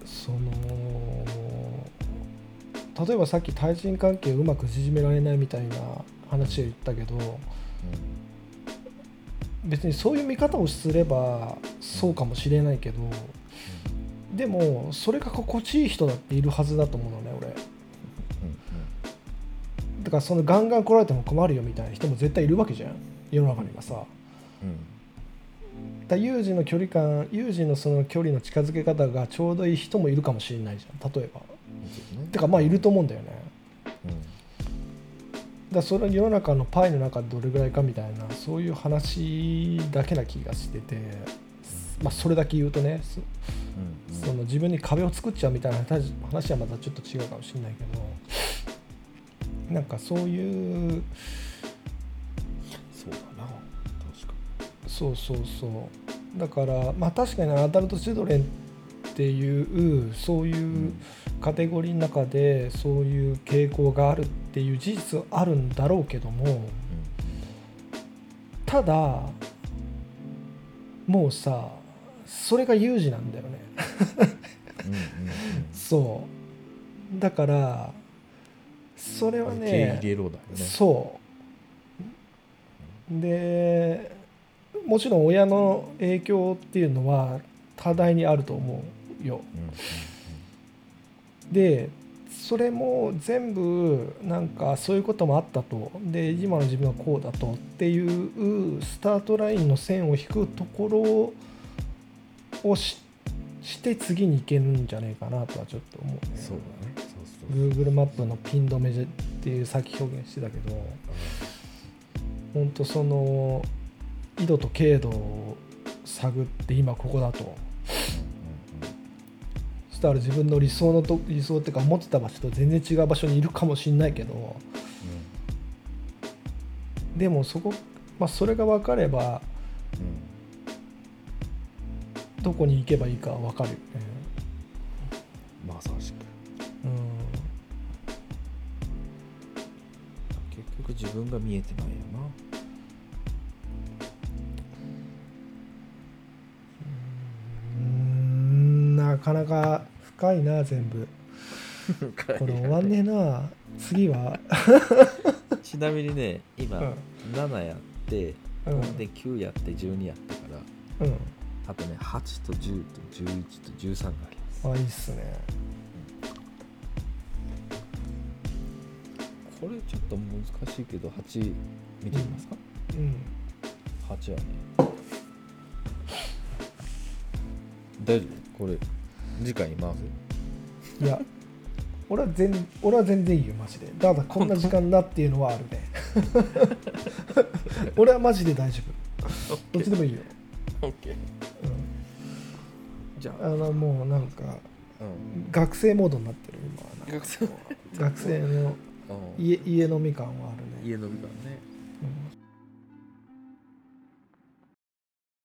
その例えばさっき対人関係をうまく縮められないみたいな話を言ったけど別にそういう見方をすればそうかもしれないけどでもそれが心地いい人だっているはずだと思うのね俺。うんだからそのガンガン来られても困るよみたいな人も絶対いるわけじゃん。世の中にはさ。だ有事の距離感有事のその距離の近づけ方がちょうどいい人もいるかもしれないじゃん例えば。てかまあいると思うんだよね。うんだそれは世の中のパイの中でどれぐらいかみたいなそういう話だけな気がしてて、まあ、それだけ言うとねそうんうん。その自分に壁を作っちゃうみたいな話話はまたちょっと違うかもしれないけどなんかそういうそうだな。確かそうそうそう。だからまあ確かにアダルト・チルドレンっていうそういうカテゴリーの中でそういう傾向があるっていう事実はあるんだろうけどもにただもうさそれが有事なんだよね。そう。だからそれはね入れろだよね。そう。でもちろん親の影響っていうのは多大にあると思うよ。でそれも全部なんかそういうこともあったと。で今の自分はこうだとっていうスタートラインの線を引くところをしして次に行けるんじゃないかなとはちょっと思うね。そうだね。そうそう Google マップのピン止めっていうさっき表現してたけど本当その緯度と経度を探って今ここだとそしたら自分の理想のと理想っていうか思ってた場所と全然違う場所にいるかもしんないけどでもそこ、まあ、それが分かればどこに行けばいいかは分かるよね。まさしくうん。結局自分が見えてないようーん。なかなか深いな全部。なこれ終わんねえな。次は。ちなみにね今、うん。7やって、うん。で9やって12やったからうん。あとね8と10と11と13があります。あいいっすね。これちょっと難しいけど8見てみますか、うん。8はね。大丈夫？これ次回に回す。いや俺は全俺は全然いいよマジで。ただこんな時間だっていうのはあるね。俺はマジで大丈夫。どっちでもいいよ、OK うん。じゃあ。のもうなんかあ、うん、学生モードになってる今学生学生のうん。家家飲み感はあるね、家飲みからね。うん